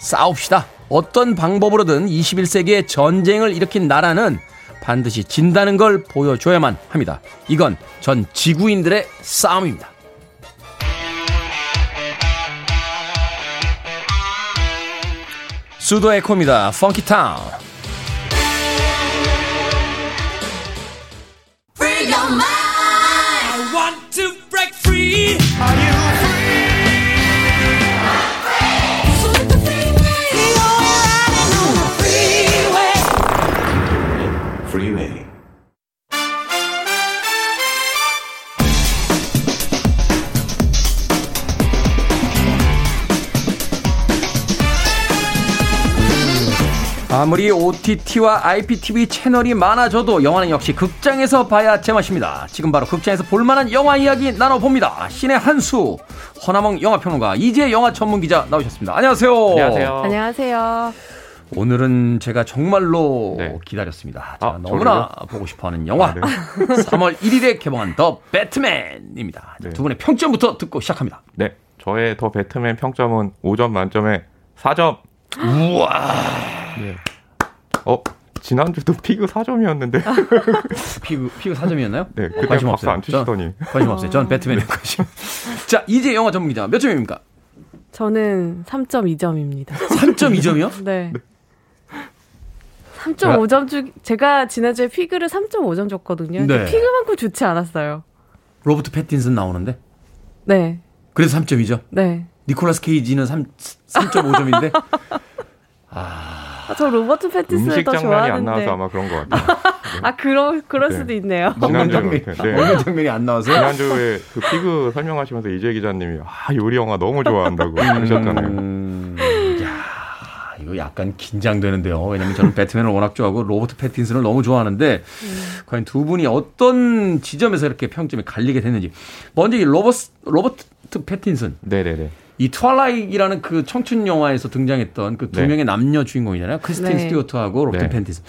싸웁시다. 어떤 방법으로든 21세기의 전쟁을 일으킨 나라는 반드시 진다는 걸 보여줘야만 합니다. 이건 전 지구인들의 싸움입니다. 수도 에코입니다. 펑키타운. Freeway. 아무리 OTT와 IPTV 채널이 많아져도 영화는 역시 극장에서 봐야 제맛입니다. 지금 바로 극장에서 볼만한 영화 이야기 나눠봅니다. 신의 한수, 허나몽 영화평론가, 이재 영화 전문 기자 나오셨습니다. 안녕하세요. 안녕하세요. 안녕하세요. 오늘은 제가 정말로 네. 기다렸습니다. 제가 아, 너무나 보고 싶어하는 영화. 아, 네. <laughs> 3월 1일에 개봉한 더 배트맨입니다. 네. 두 분의 평점부터 듣고 시작합니다. 네, 저의 더 배트맨 평점은 5점 만점에 4점. 우와. 어, 지난주도 피그 4점이었는데. 피그, 피그 4점이었나요? 네, 그때 관심 박수 없어요. 안 치시더니. 전 관심 없어요. 전 배트맨에 관심. 자, 이제 영화 전문 기자 몇 점입니까? 저는 3.2점입니다. 3.2점이요? <laughs> 네. 3.5점 중 제가 지난주에 피그를 3.5점 줬거든요. 근데 네. 피그만큼 좋지 않았어요. 로버트 패틴슨 나오는데. 네. 그래서 3점이죠. 네. 니콜라스 케이지는 3, 3.5점인데. <laughs> 아, 저 로버트 패티슨을 음식 더 장면이 안 좋아하는데. 나와서 아마 그런 것 같아요. 아, 그러, 그럴 네. 수도 있네요. 먹는 장면, 네. 먹는 장면이 안 나와서요? 지난주에 그 피그 설명하시면서 이재 기자님이 아, 요리 영화 너무 좋아한다고 하셨잖아요. 음, 야, 이거 약간 긴장되는데요. 왜냐면 저는 배트맨을 워낙 좋아하고 로버트 패틴슨을 너무 좋아하는데 과연 두 분이 어떤 지점에서 이렇게 평점이 갈리게 됐는지. 먼저 이 로버스, 로버트 패틴슨. 네네네. 이 트와일라잇이라는 그 청춘 영화에서 등장했던 그두 네. 명의 남녀 주인공이잖아요. 크리스틴 네. 스튜어트하고 로버트 네. 패틴슨.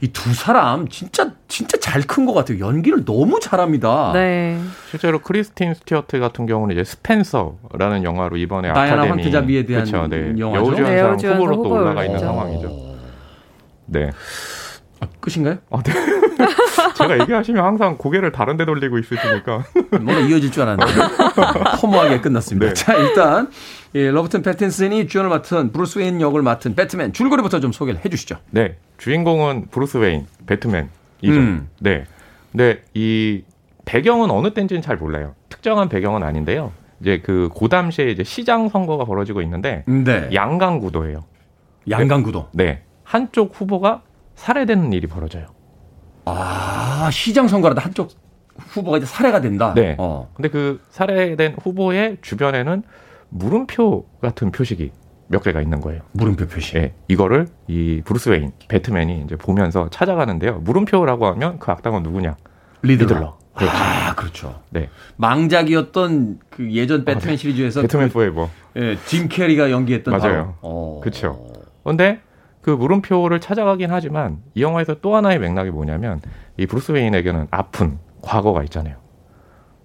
이 두 사람 진짜 진짜 잘 큰 것 같아요. 연기를 너무 잘합니다. 네. 실제로 크리스틴 스튜어트 같은 경우는 이제 스펜서라는 영화로 이번에 다이아나 아카데미 황태자비에 대한 그쵸, 네. 영화죠? 여우주연상 네, 여우주연상 후보로 또 올라가 있는. 상황이죠. 네. 아, 끝인가요? 아, 네. <laughs> 제가 얘기하시면 항상 고개를 다른 데 돌리고 있으시니까. <laughs> 뭔가 이어질 줄 알았는데 허무하게 끝났습니다. 네. 자 일단 예, 로버트 패틴슨이 주연을 맡은 브루스 웨인 역을 맡은 배트맨 줄거리부터 좀 소개를 해 주시죠. 네. 주인공은 브루스 웨인, 배트맨이죠. 음. 네. 근데 이 배경은 어느 때인지는 잘 몰라요. 특정한 배경은 아닌데요. 이제 그 고담시에 이제 시장 선거가 벌어지고 있는데 네. 양강 구도예요. 양강 구도. 네. 한쪽 후보가 살해되는 일이 벌어져요. 아 시장 선거라도 한쪽 후보가 이제 살해가 된다. 네. 어. 근데 그 살해된 후보의 주변에는 물음표 같은 표식이 몇 개가 있는 거예요. 물음표 표시. 예, 이거를 이 브루스 웨인, 배트맨이 이제 보면서 찾아가는데요. 물음표라고 하면 그 악당은 누구냐? 리들러. 그렇죠. 아, 그렇죠. 네. 망작이었던 그 예전 배트맨 시리즈에서 배트맨 그, 포에버. 예, 짐 캐리가 연기했던 맞아요. 어. 그쵸. 근데 그 물음표를 찾아가긴 하지만 이 영화에서 또 하나의 맥락이 뭐냐면 이 브루스 웨인에게는 아픈 과거가 있잖아요.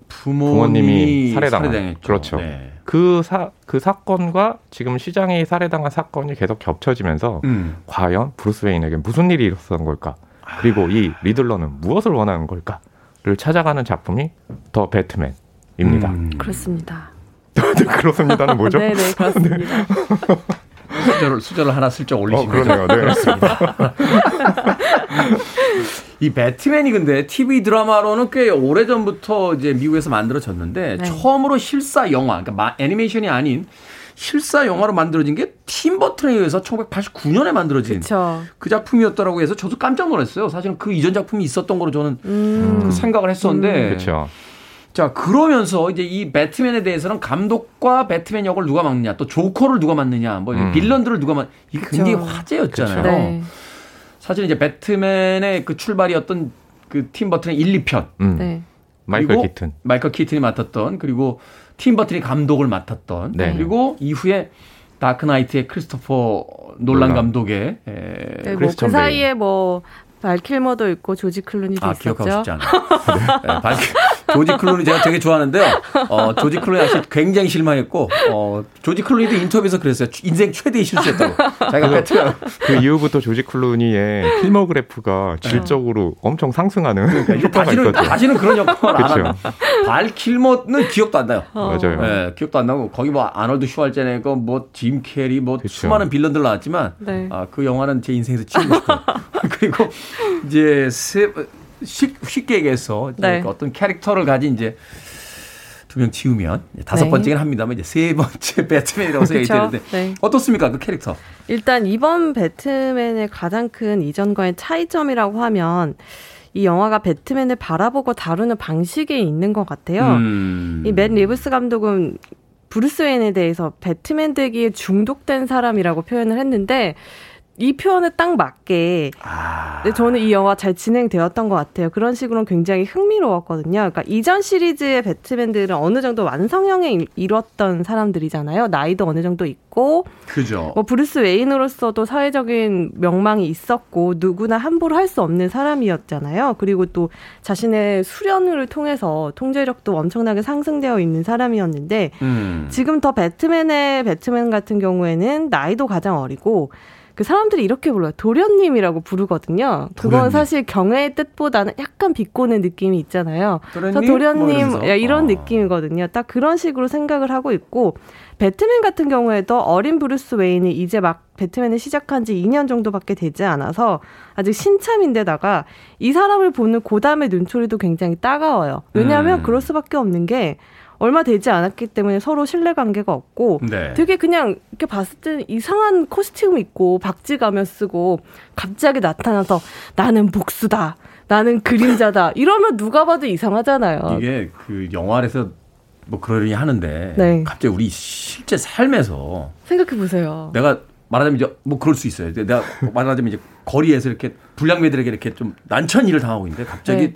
부모님이, 부모님이 살해당한. 살해당했죠. 그렇죠. 네. 그 사, 그 사건과 지금 시장이 살해당한 사건이 계속 겹쳐지면서 음. 과연 브루스 웨인에게 무슨 일이 있었던 걸까? 그리고 이 리들러는 무엇을 원하는 걸까?를 찾아가는 작품이 더 배트맨입니다. 음. 그렇습니다. <laughs> 그렇습니다는 뭐죠? 네네 그렇습니다. <laughs> <laughs> 수저를, 수저를 하나 슬쩍 올리신 어. 그러네요. 네. 그렇습니다. <laughs> 이 배트맨이 근데 TV 드라마로는 꽤 오래 전부터 이제 미국에서 만들어졌는데 네. 처음으로 실사 영화, 그러니까 마- 애니메이션이 아닌 실사 영화로 만들어진 게 팀 버튼에 의해서 1989년에 만들어진 그렇죠. 그 작품이었더라고 해서 저도 깜짝 놀랐어요. 사실은 그 이전 작품이 있었던 거로 저는 음. 그 생각을 했었는데. 그렇죠. 자, 그러면서 이제 이 배트맨에 대해서는 감독과 배트맨 역을 누가 맡느냐, 또 조커를 누가 맡느냐, 뭐 음. 빌런들을 누가 맡, 이게 굉장히 그쵸. 화제였잖아요. 네. 사실 이제 배트맨의 그 출발이었던 그 팀 버튼의 1, 2편. 음. 네. 마이클 키튼. 마이클 키튼이 맡았던 그리고 팀 버튼이 감독을 맡았던 네. 그리고 이후에 다크나이트의 크리스토퍼 놀란 놀란. 감독의 에, 네, 뭐그 크리스천 사이에 뭐 발킬머도 있고 조지 클루니도 아, 있었죠. 기억하고 싶지 않아요. <laughs> 네, 발- 조지 클루니 제가 되게 좋아하는데요. 어, 조지 클루니 사실 굉장히 실망했고, 어, 조지 클루니도 인터뷰에서 그랬어요. 인생 최대의 실수였다고. 자기가 배트맨. 그 이후부터 조지 클루니의 필모그래피가 질적으로 엄청 상승하는 이제 효과가 다시는, 있었죠. 다시는 그런 역할을 안 그쵸. 한다. 발 킬머는 기억도 안 나요. 맞아요. 네, 기억도 안 나고, 거기 뭐, 아놀드 슈왈제네거, 뭐, 짐 캐리, 뭐, 그쵸. 수많은 빌런들 나왔지만, 네. 아, 그 영화는 제 인생에서 치우고 싶어요. <laughs> 그리고 이제 세, 쉽, 쉽게 얘기해서 네. 그 어떤 캐릭터를 가진 이제 두 명 지우면 다섯 네. 번째긴 합니다만 이제 세 번째 <laughs> 배트맨이라고 생각이. 되는데 네. 어떻습니까 그 캐릭터? 일단 이번 배트맨의 가장 큰 이전과의 차이점이라고 하면 이 영화가 배트맨을 바라보고 다루는 방식에 있는 것 같아요. 음. 이 맷 리브스 감독은 브루스 웨인에 대해서 배트맨 되기에 중독된 사람이라고 표현을 했는데 이 표현에 딱 맞게 아. 근데 저는 이 영화 잘 진행되었던 것 같아요. 그런 식으로는 굉장히 흥미로웠거든요. 그러니까 이전 시리즈의 배트맨들은 어느 정도 완성형에 이- 이뤘던 사람들이잖아요. 나이도 어느 정도 있고 그죠. 뭐 브루스 웨인으로서도 사회적인 명망이 있었고 누구나 함부로 할 수 없는 사람이었잖아요. 그리고 또 자신의 수련을 통해서 통제력도 엄청나게 상승되어 있는 사람이었는데 음. 지금 더 배트맨의 배트맨 같은 경우에는 나이도 가장 어리고 그 사람들이 이렇게 불러요. 도련님이라고 부르거든요. 그건 도련님. 사실 경애의 뜻보다는 약간 비꼬는 느낌이 있잖아요. 도련님? 저뭐 도련님. 야, 이런 어. 느낌이거든요. 딱 그런 식으로 생각을 하고 있고 배트맨 같은 경우에도 어린 브루스 웨인이 이제 막 배트맨을 시작한 지 2년 정도밖에 되지 않아서 아직 신참인데다가 이 사람을 보는 고담의 눈초리도 굉장히 따가워요. 왜냐하면 음. 그럴 수밖에 없는 게 얼마 되지 않았기 때문에 서로 신뢰 관계가 없고 네. 되게 그냥 이렇게 봤을 때는 이상한 코스튬 입고 박쥐 가면 쓰고 갑자기 나타나서 나는 복수다. 나는 그림자다. <laughs> 이러면 누가 봐도 이상하잖아요. 이게 그 영화에서 뭐 그러려니 하는데 네. 갑자기 우리 실제 삶에서 생각해 보세요. 내가 말하자면 이제 뭐 그럴 수 있어요. 내가 말하자면 이제 거리에서 이렇게 불량배들에게 이렇게 좀 난처한 일을 당하고 있는데 갑자기 네.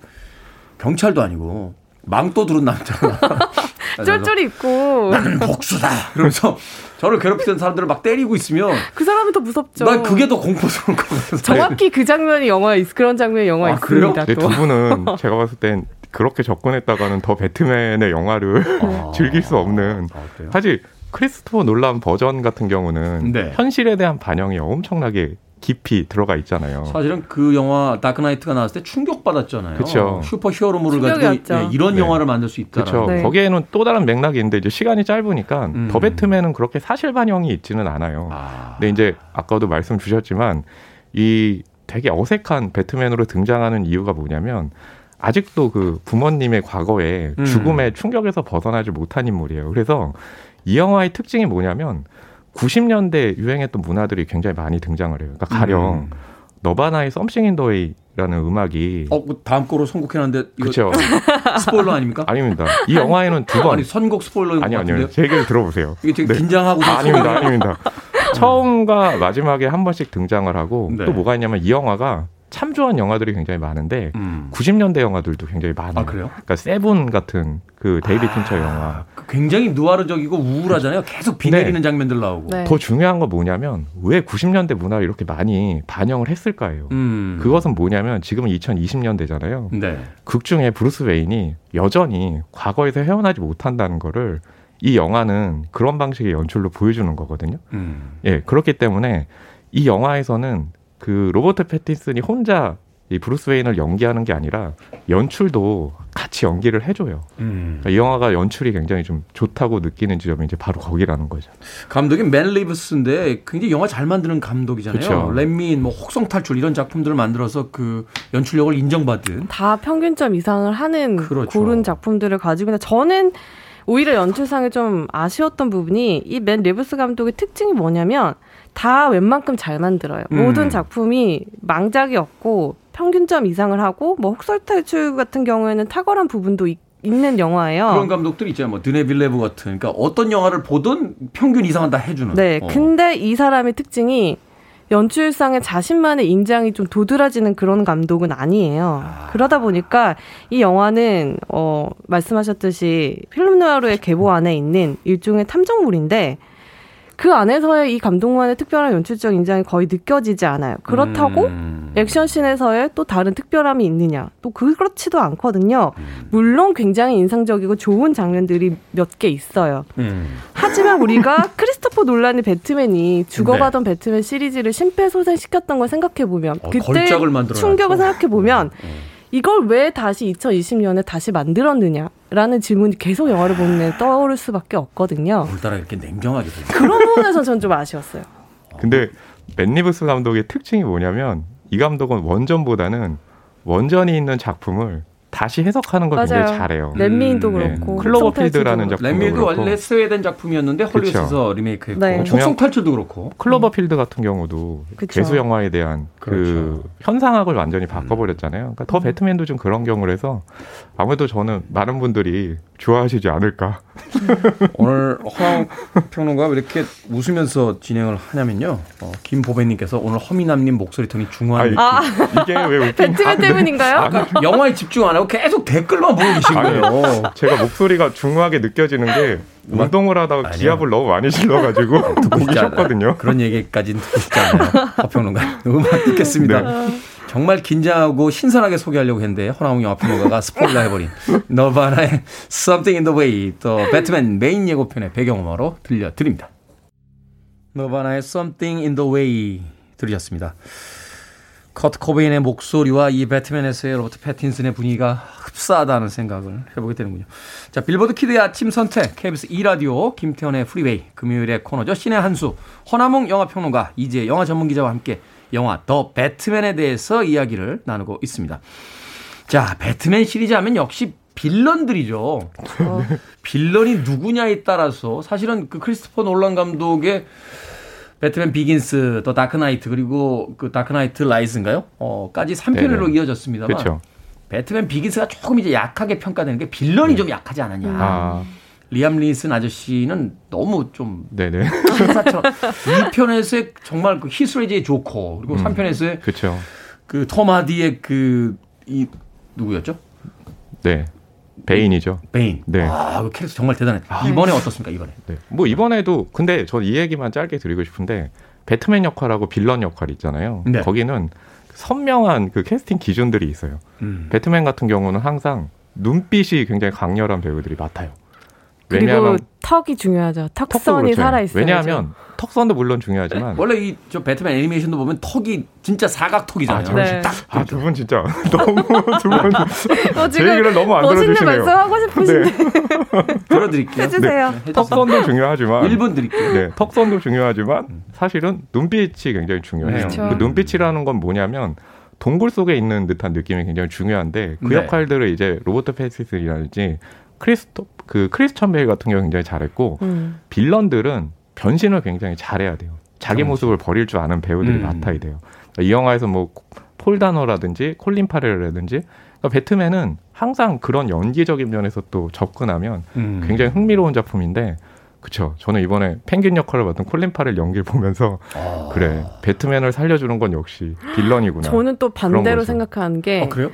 경찰도 아니고 망토 두른 남자가 <laughs> 쫄쫄이 입고 나는 복수다. 그러면서 저를 괴롭히던 사람들을 막 때리고 있으면 그 사람이 더 무섭죠. 난 그게 더 공포스러운 거거든요. 정확히 그 장면이 영화에 있, 그런 장면이 영화에 아, 그래요? 있습니다. 근데 또. 두 분은 <laughs> 제가 봤을 땐 그렇게 접근했다가는 더 배트맨의 영화를 <laughs> 즐길 수 없는 아? 사실 크리스토퍼 놀란 버전 같은 경우는 네. 현실에 대한 반영이 엄청나게 깊이 들어가 있잖아요. 사실은 그 영화 다크나이트가 나왔을 때 충격받았잖아요. 그쵸. 슈퍼 히어로물을 가지고 충격이었죠. 예, 이런 네. 영화를 만들 수 있다. 그렇죠. 네. 거기에는 또 다른 맥락이 있는데 이제 시간이 짧으니까 음. 더 배트맨은 그렇게 사실 반영이 있지는 않아요. 아. 근데 이제 아까도 말씀 주셨지만 이 되게 어색한 배트맨으로 등장하는 이유가 뭐냐면 아직도 그 부모님의 과거에 음. 죽음의 충격에서 벗어나지 못한 인물이에요. 그래서 이 영화의 특징이 뭐냐면 90년대 유행했던 문화들이 굉장히 많이 등장을 해요. 그러니까 가령 음. 너바나의 썸씽 인 더웨이 라는 음악이 어, 그 다음 거로 선곡해놨는데 그렇죠. <laughs> 스포일러 아닙니까? 아닙니다. 이 영화에는 두번 아니 선곡 스포일러인 것 아니 같은데요? 아니요. 제 얘기를 들어보세요. 이게 지금 네. 긴장하고 아, 아닙니다. 아닙니다. 처음과 마지막에 한 번씩 등장을 하고 네. 또 뭐가 있냐면 이 영화가 참 좋아하는 영화들이 굉장히 많은데 음. 90년대 영화들도 굉장히 많아요. 아, 그래요? 그러니까 세븐 같은 그 데이빗 핀처 영화. 그 굉장히 누아르적이고 우울하잖아요. 계속 비 네. 내리는 장면들 나오고. 네. 더 중요한 건 뭐냐면 왜 90년대 문화를 이렇게 많이 반영을 했을까요? 음. 그것은 뭐냐면 지금은 2020년대잖아요. 네. 극 중에 브루스 웨인이 여전히 과거에서 헤어나지 못한다는 거를 이 영화는 그런 방식의 연출로 보여주는 거거든요. 음. 예, 그렇기 때문에 이 영화에서는 그 로버트 패틴슨이 혼자 이 브루스 웨인을 연기하는 게 아니라 연출도 같이 연기를 해줘요. 음. 그러니까 이 영화가 연출이 굉장히 좀 좋다고 느끼는 지점이 이제 바로 거기라는 거죠. 감독이 맷 리브스인데 굉장히 영화 잘 만드는 감독이잖아요. 렛미인, 뭐 혹성 탈출 이런 작품들을 만들어서 그 연출력을 인정받은. 다 평균점 이상을 하는 그렇죠. 고른 작품들을 가지고 있는데 저는 오히려 연출상에 좀 아쉬웠던 부분이 이 맷 리브스 감독의 특징이 뭐냐면 다 웬만큼 잘 만들어요. 음. 모든 작품이 망작이 없고 평균점 이상을 하고 뭐 혹성탈출 같은 경우에는 탁월한 부분도 있, 는 영화예요. 그런 감독들이 있잖아요. 뭐 드니 빌뇌브 같은. 그러니까 어떤 영화를 보든 평균 이상은 다 해주는. 네. 어. 근데 이 사람의 특징이 연출상의 자신만의 인장이 좀 도드라지는 그런 감독은 아니에요. 그러다 보니까 이 영화는 어 말씀하셨듯이 필름 노아르의 계보 안에 있는 일종의 탐정물인데 그 안에서의 이 감독만의 특별한 연출적 인장이 거의 느껴지지 않아요. 그렇다고 음. 액션씬에서의 또 다른 특별함이 있느냐? 또 그렇지도 않거든요. 음. 물론 굉장히 인상적이고 좋은 장면들이 몇 개 있어요. 음. 하지만 우리가 <laughs> 크리스토퍼 놀란의 배트맨이 죽어가던 배트맨 시리즈를 심폐소생시켰던 걸 생각해 보면 어, 그때. 충격을 생각해 보면 음. 이걸 왜 다시 2020년에 다시 만들었느냐 라는 질문이 계속 영화를 보는 데 떠오를 수밖에 없거든요. 오늘따라 이렇게 냉정하게. 그런 부분에서 전 좀 아쉬웠어요. 근데 맷 리브스 감독의 특징이 뭐냐면 이 감독은 원전보다는 원전이 있는 작품을 다시 해석하는 걸 굉장히 맞아요. 잘해요. 렛미인도 네. 그렇고 클로버필드라는 혹성탈출도 작품. 그렇고. 원래 스웨덴 작품이었는데 헐리우드에서. 리메이크했고 네. 혹성 탈출도 그렇고. 클로버필드 같은 경우도 그쵸. 개수 영화에 대한 그 그렇죠. 현상학을 완전히 바꿔버렸잖아요. 그러니까 더 배트맨도 좀 그런 경우를 해서 아무래도 저는 많은 분들이 좋아하시지 않을까. 오늘 허영 평론가 왜 이렇게 웃으면서 진행을 하냐면요. 어, 김보배님께서 오늘 허미남님 목소리 톤이 중후한 아니, 이게 왜 웃긴 배트맨 때문인가요? 아까 영화에 집중 안 하고 계속 댓글만 보고 계신 거예요. 제가 목소리가 중후하게 느껴지는 게 운동을 하다가 아니요. 기합을 너무 많이 질러가지고 않아요. 싫거든요. 그런 얘기까지는 듣고 싶지 않아요. 허평론가. 음악 듣겠습니다. 정말 긴장하고 신선하게 소개하려고 했는데 허남웅 영화 평론가가 스포일러 해버린 <laughs> 너바나의 Something in the Way 또 배트맨 메인 예고편의 배경음악으로 들려드립니다. 너바나의 Something in the Way 들으셨습니다. 커트 코베인의 목소리와 이 배트맨에서의 로버트 패틴슨의 분위기가 흡사하다는 생각을 해보게 되는군요. 자, 빌보드 키드의 아침 선택, KBS 2라디오, 김태현의 프리웨이, 금요일의 코너죠. 신의 한수, 허남웅 영화평론가, 이제 영화 전문기자와 함께 영화 더 배트맨에 대해서 이야기를 나누고 있습니다. 자, 배트맨 시리즈 하면 역시 빌런들이죠. <laughs> 빌런이 누구냐에 따라서 사실은 그 크리스토퍼 놀란 감독의 배트맨 비긴스, 또 다크나이트 그리고 그 다크나이트 라이즈인가요? 어까지 3편으로 네네. 이어졌습니다만 그렇죠. 배트맨 비긴스가 조금 이제 약하게 평가되는 게 빌런이 좀 약하지 않았냐. 아, 리암 니슨 아저씨는 너무 좀 네네. 신사처럼 2편에서의 정말 그 히스 레저의 조커 그리고 음. 3편에서의 그렇죠. 그 톰 하디의 그 이 누구였죠? 네. 베인이죠. 베인. 네. 아, 그 캐릭터 정말 대단해. 이번에 어떻습니까? 이번에. 네. 뭐 이번에도 근데 전이 얘기만 짧게 드리고 싶은데 배트맨 역할하고 빌런 역할이 있잖아요. 네. 거기는 선명한 그 캐스팅 기준들이 있어요. 음. 배트맨 같은 경우는 항상 눈빛이 굉장히 강렬한 배우들이 맡아요. 그리고 왜냐하면 턱이 중요하죠. 턱선이 그렇죠. 살아 있어요. 왜냐하면 턱선도 물론 중요하지만 원래 이 저 배트맨 애니메이션도 보면 턱이 진짜 사각턱이잖아요. 아, 네. 딱아두 분 진짜 <laughs> 너무 두분 어, 제 얘기를 너무 안 들어주시네요. 말씀하고 싶으신데 <laughs> 들어드릴게요. 해주세요. 네. 턱선도 중요하지만 1분 드릴게요. 네, 턱선도 중요하지만 사실은 눈빛이 굉장히 중요해요. 그렇죠. 그 눈빛이라는 건 뭐냐면 동굴 속에 있는 듯한 느낌이 굉장히 중요한데 그 네. 역할들을 이제 로버트 패티슨이라든지 크리스토 그 크리스찬 베일 같은 경우 굉장히 잘했고 음. 빌런들은 변신을 굉장히 잘해야 돼요. 자기 그렇죠. 모습을 버릴 줄 아는 배우들이 음. 맡아야 돼요. 그러니까 이 영화에서 뭐 폴 다노라든지 콜린 파렐이라든지 그러니까 배트맨은 항상 그런 연기적인 면에서 또 접근하면 음. 굉장히 흥미로운 작품인데 그쵸. 저는 이번에 펭귄 역할을 맡은 콜린 파렐 연기를 보면서 아. 그래 배트맨을 살려주는 건 역시 빌런이구나. 저는 또 반대로. 생각하는 게 아, 그래요?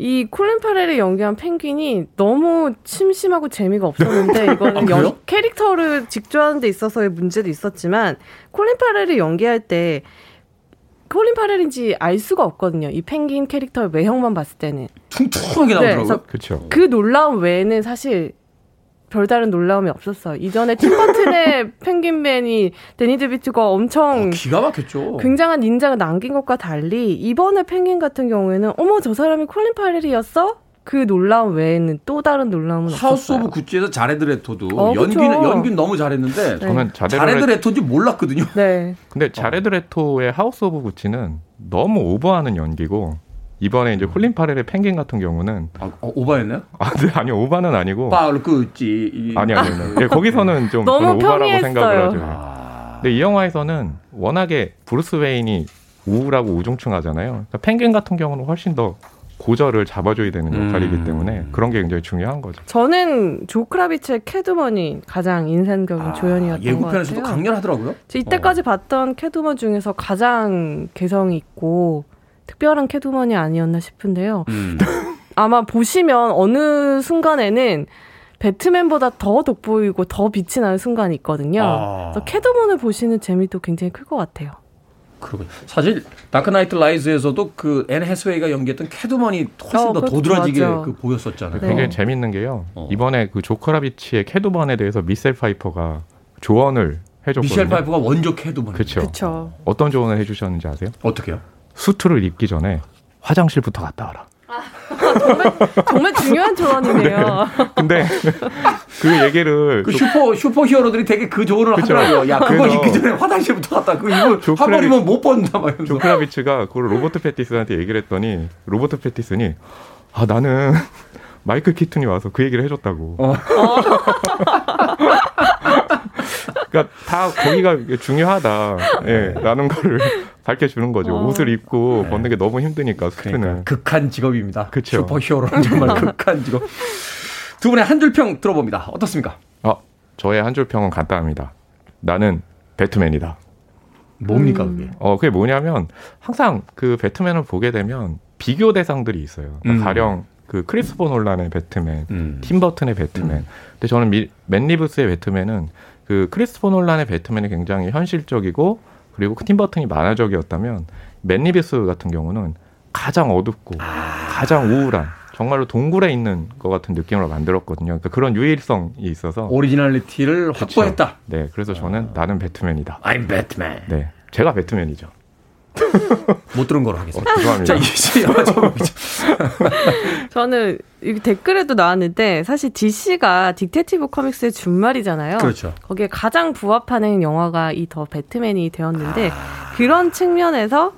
이 콜린 파렐이 연기한 펭귄이 너무 심심하고 재미가 없었는데 <laughs> 이거는 아, 그래요? 연- 캐릭터를 직조하는 데 있어서의 문제도 있었지만 콜린 파렐이 연기할 때 콜린 파렐인지 알 수가 없거든요. 이 펭귄 캐릭터의 외형만 봤을 때는 퉁퉁하게 네, 나오더라고요. 그래서 그쵸. 그 놀라움 외에는 사실 별다른 놀라움이 없었어요. 이전에 팀 버튼의 <laughs> 펭귄맨이 대니 드비토가 엄청 어, 기가 막혔죠. 굉장한 인장을 남긴 것과 달리 이번에 펭귄 같은 경우에는 어머 저 사람이 콜린 파렐이었어? 그 놀라움 외에는 또 다른 놀라움은 하우스 없었어요. 오브 구찌에서 자레드 레토도 어, 연기는. 연기는 너무 잘했는데 저는 자레드 자레드 레... 레토인지 몰랐거든요. 네. 근데 자레드 레토의 하우스 오브 구찌는 너무 오버하는 연기고 이번에 이제 콜린 파렐의 펭귄 같은 경우는 아, 어, 오바였나요? 아, 네, 아니 오바는 아니고 빠르 그지. 이- 아니 아니 아니. 예, 거기서는 좀 너무 오바라고 평이했어요. 생각을 하죠. 아, 근데 이 영화에서는 워낙에 브루스 웨인이 우울하고 우중충하잖아요. 그러니까 펭귄 같은 경우는 훨씬 더 고저를 잡아줘야 되는 역할이기 음. 때문에 그런 게 굉장히 중요한 거죠. 저는 조 크라비츠의 캣우먼이 가장 인상적인 조연이었던 것 아, 예고편에서도 같아요. 강렬하더라고요. 저 이때까지 봤던 캣우먼 중에서 가장 개성이 있고 특별한 캣우먼이 아니었나 싶은데요. 음. <laughs> 아마 보시면 어느 순간에는 배트맨보다 더 돋보이고 더 빛이 나는 순간이 있거든요. 아. 그래서 캣우먼을 보시는 재미도 굉장히 클 것 같아요. 그러고 사실 다크 나이트 라이즈에서도 그 앤 해서웨이가 연기했던 캣우먼이 훨씬 어, 더 도드라지게. 그 보였었잖아요. 네. 굉장히 재밌는 게요. 어. 이번에 그 조 크라비츠의 캣우먼에 대해서 미셸 파이퍼가 조언을 해줬거든요. 미셸 파이퍼가 원조 캣우먼. 그렇죠. 어떤 조언을 해주셨는지 아세요? 어떻게요? 수트를 입기 전에 화장실부터 갔다 와라. 정말 중요한 조언이네요. 근데 그 얘기를 그 슈퍼 슈퍼 히어로들이 되게 그 조언을 그쵸. 하더라고요. 야 그거 입기 전에 화장실부터 갔다. 그 이거 한 번이면 못 본다 막 이러면서. 조 크라비츠가 그걸 로버트 패티슨한테 얘기를 했더니 로버트 패티슨이 아 나는 마이클 키튼이 와서 그 얘기를 해줬다고. 어. <laughs> 그러니까 다 거기가 중요하다. 예, 라는 거를 <laughs> 밝혀주는 거죠. 어. 옷을 입고 벗는 게 너무 힘드니까 수트는. 그러니까 극한 직업입니다. 그쵸. 슈퍼 히어로는 정말 <laughs> 극한 직업. 두 분의 한 줄 평 들어봅니다. 어떻습니까? 아, 저의 한 줄 평은 간단합니다. 나는 배트맨이다. 뭡니까 음. 그게? 어, 그게 뭐냐면 항상 그 배트맨을 보게 되면 비교 대상들이 있어요. 그러니까 음. 가령 그 크리스토퍼 놀란의 배트맨, 음. 팀 버튼의 배트맨. 근데 저는 미, 맷 리브스의 배트맨은 그 크리스토퍼 놀란의 배트맨이 굉장히 현실적이고 그리고 그 팀 버튼이 만화적이었다면 맷 리브스 같은 경우는 가장 어둡고 가장 우울한 정말로 동굴에 있는 것 같은 느낌으로 만들었거든요. 그러니까 그런 유일성이 있어서 originality를 그쵸. 확보했다. 네, 그래서 저는 나는 배트맨이다. I'm Batman. 네, 제가 배트맨이죠. <laughs> 못 들은 거로 어, 하겠습니다. 죄송합니다. 자, 제목이죠. <laughs> 저는 여기 댓글에도 나왔는데 사실 DC가 Detective Comics의 준말이잖아요. 그렇죠. 거기에 가장 부합하는 영화가 이 더 배트맨이 되었는데 그런 측면에서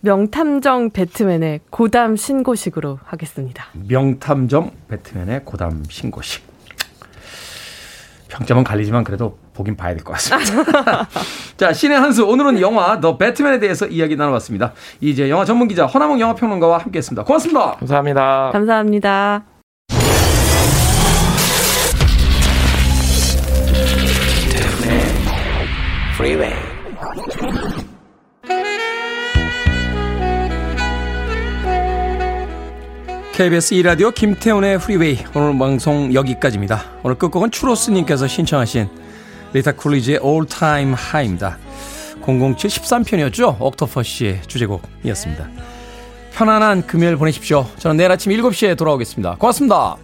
명탐정 배트맨의 고담 신고식으로 하겠습니다. 명탐정 배트맨의 고담 신고식. 평점은 갈리지만 그래도 보긴 봐야 될 것 같습니다. <laughs> 자, 신의 한 수 오늘은 영화 더 배트맨에 대해서 이야기 나눠봤습니다. 이제 영화 전문 기자 허나몽 영화 평론가와 함께했습니다. 고맙습니다. 감사합니다. 감사합니다. KBS 2라디오 김태훈의 프리웨이 오늘 방송 여기까지입니다. 오늘 끝곡은 추로스님께서 신청하신 리타 쿨리지의 All Time High입니다. 007 13편이었죠. 옥토퍼시의 주제곡이었습니다. 편안한 금요일 보내십시오. 저는 내일 아침 7시에 돌아오겠습니다. 고맙습니다.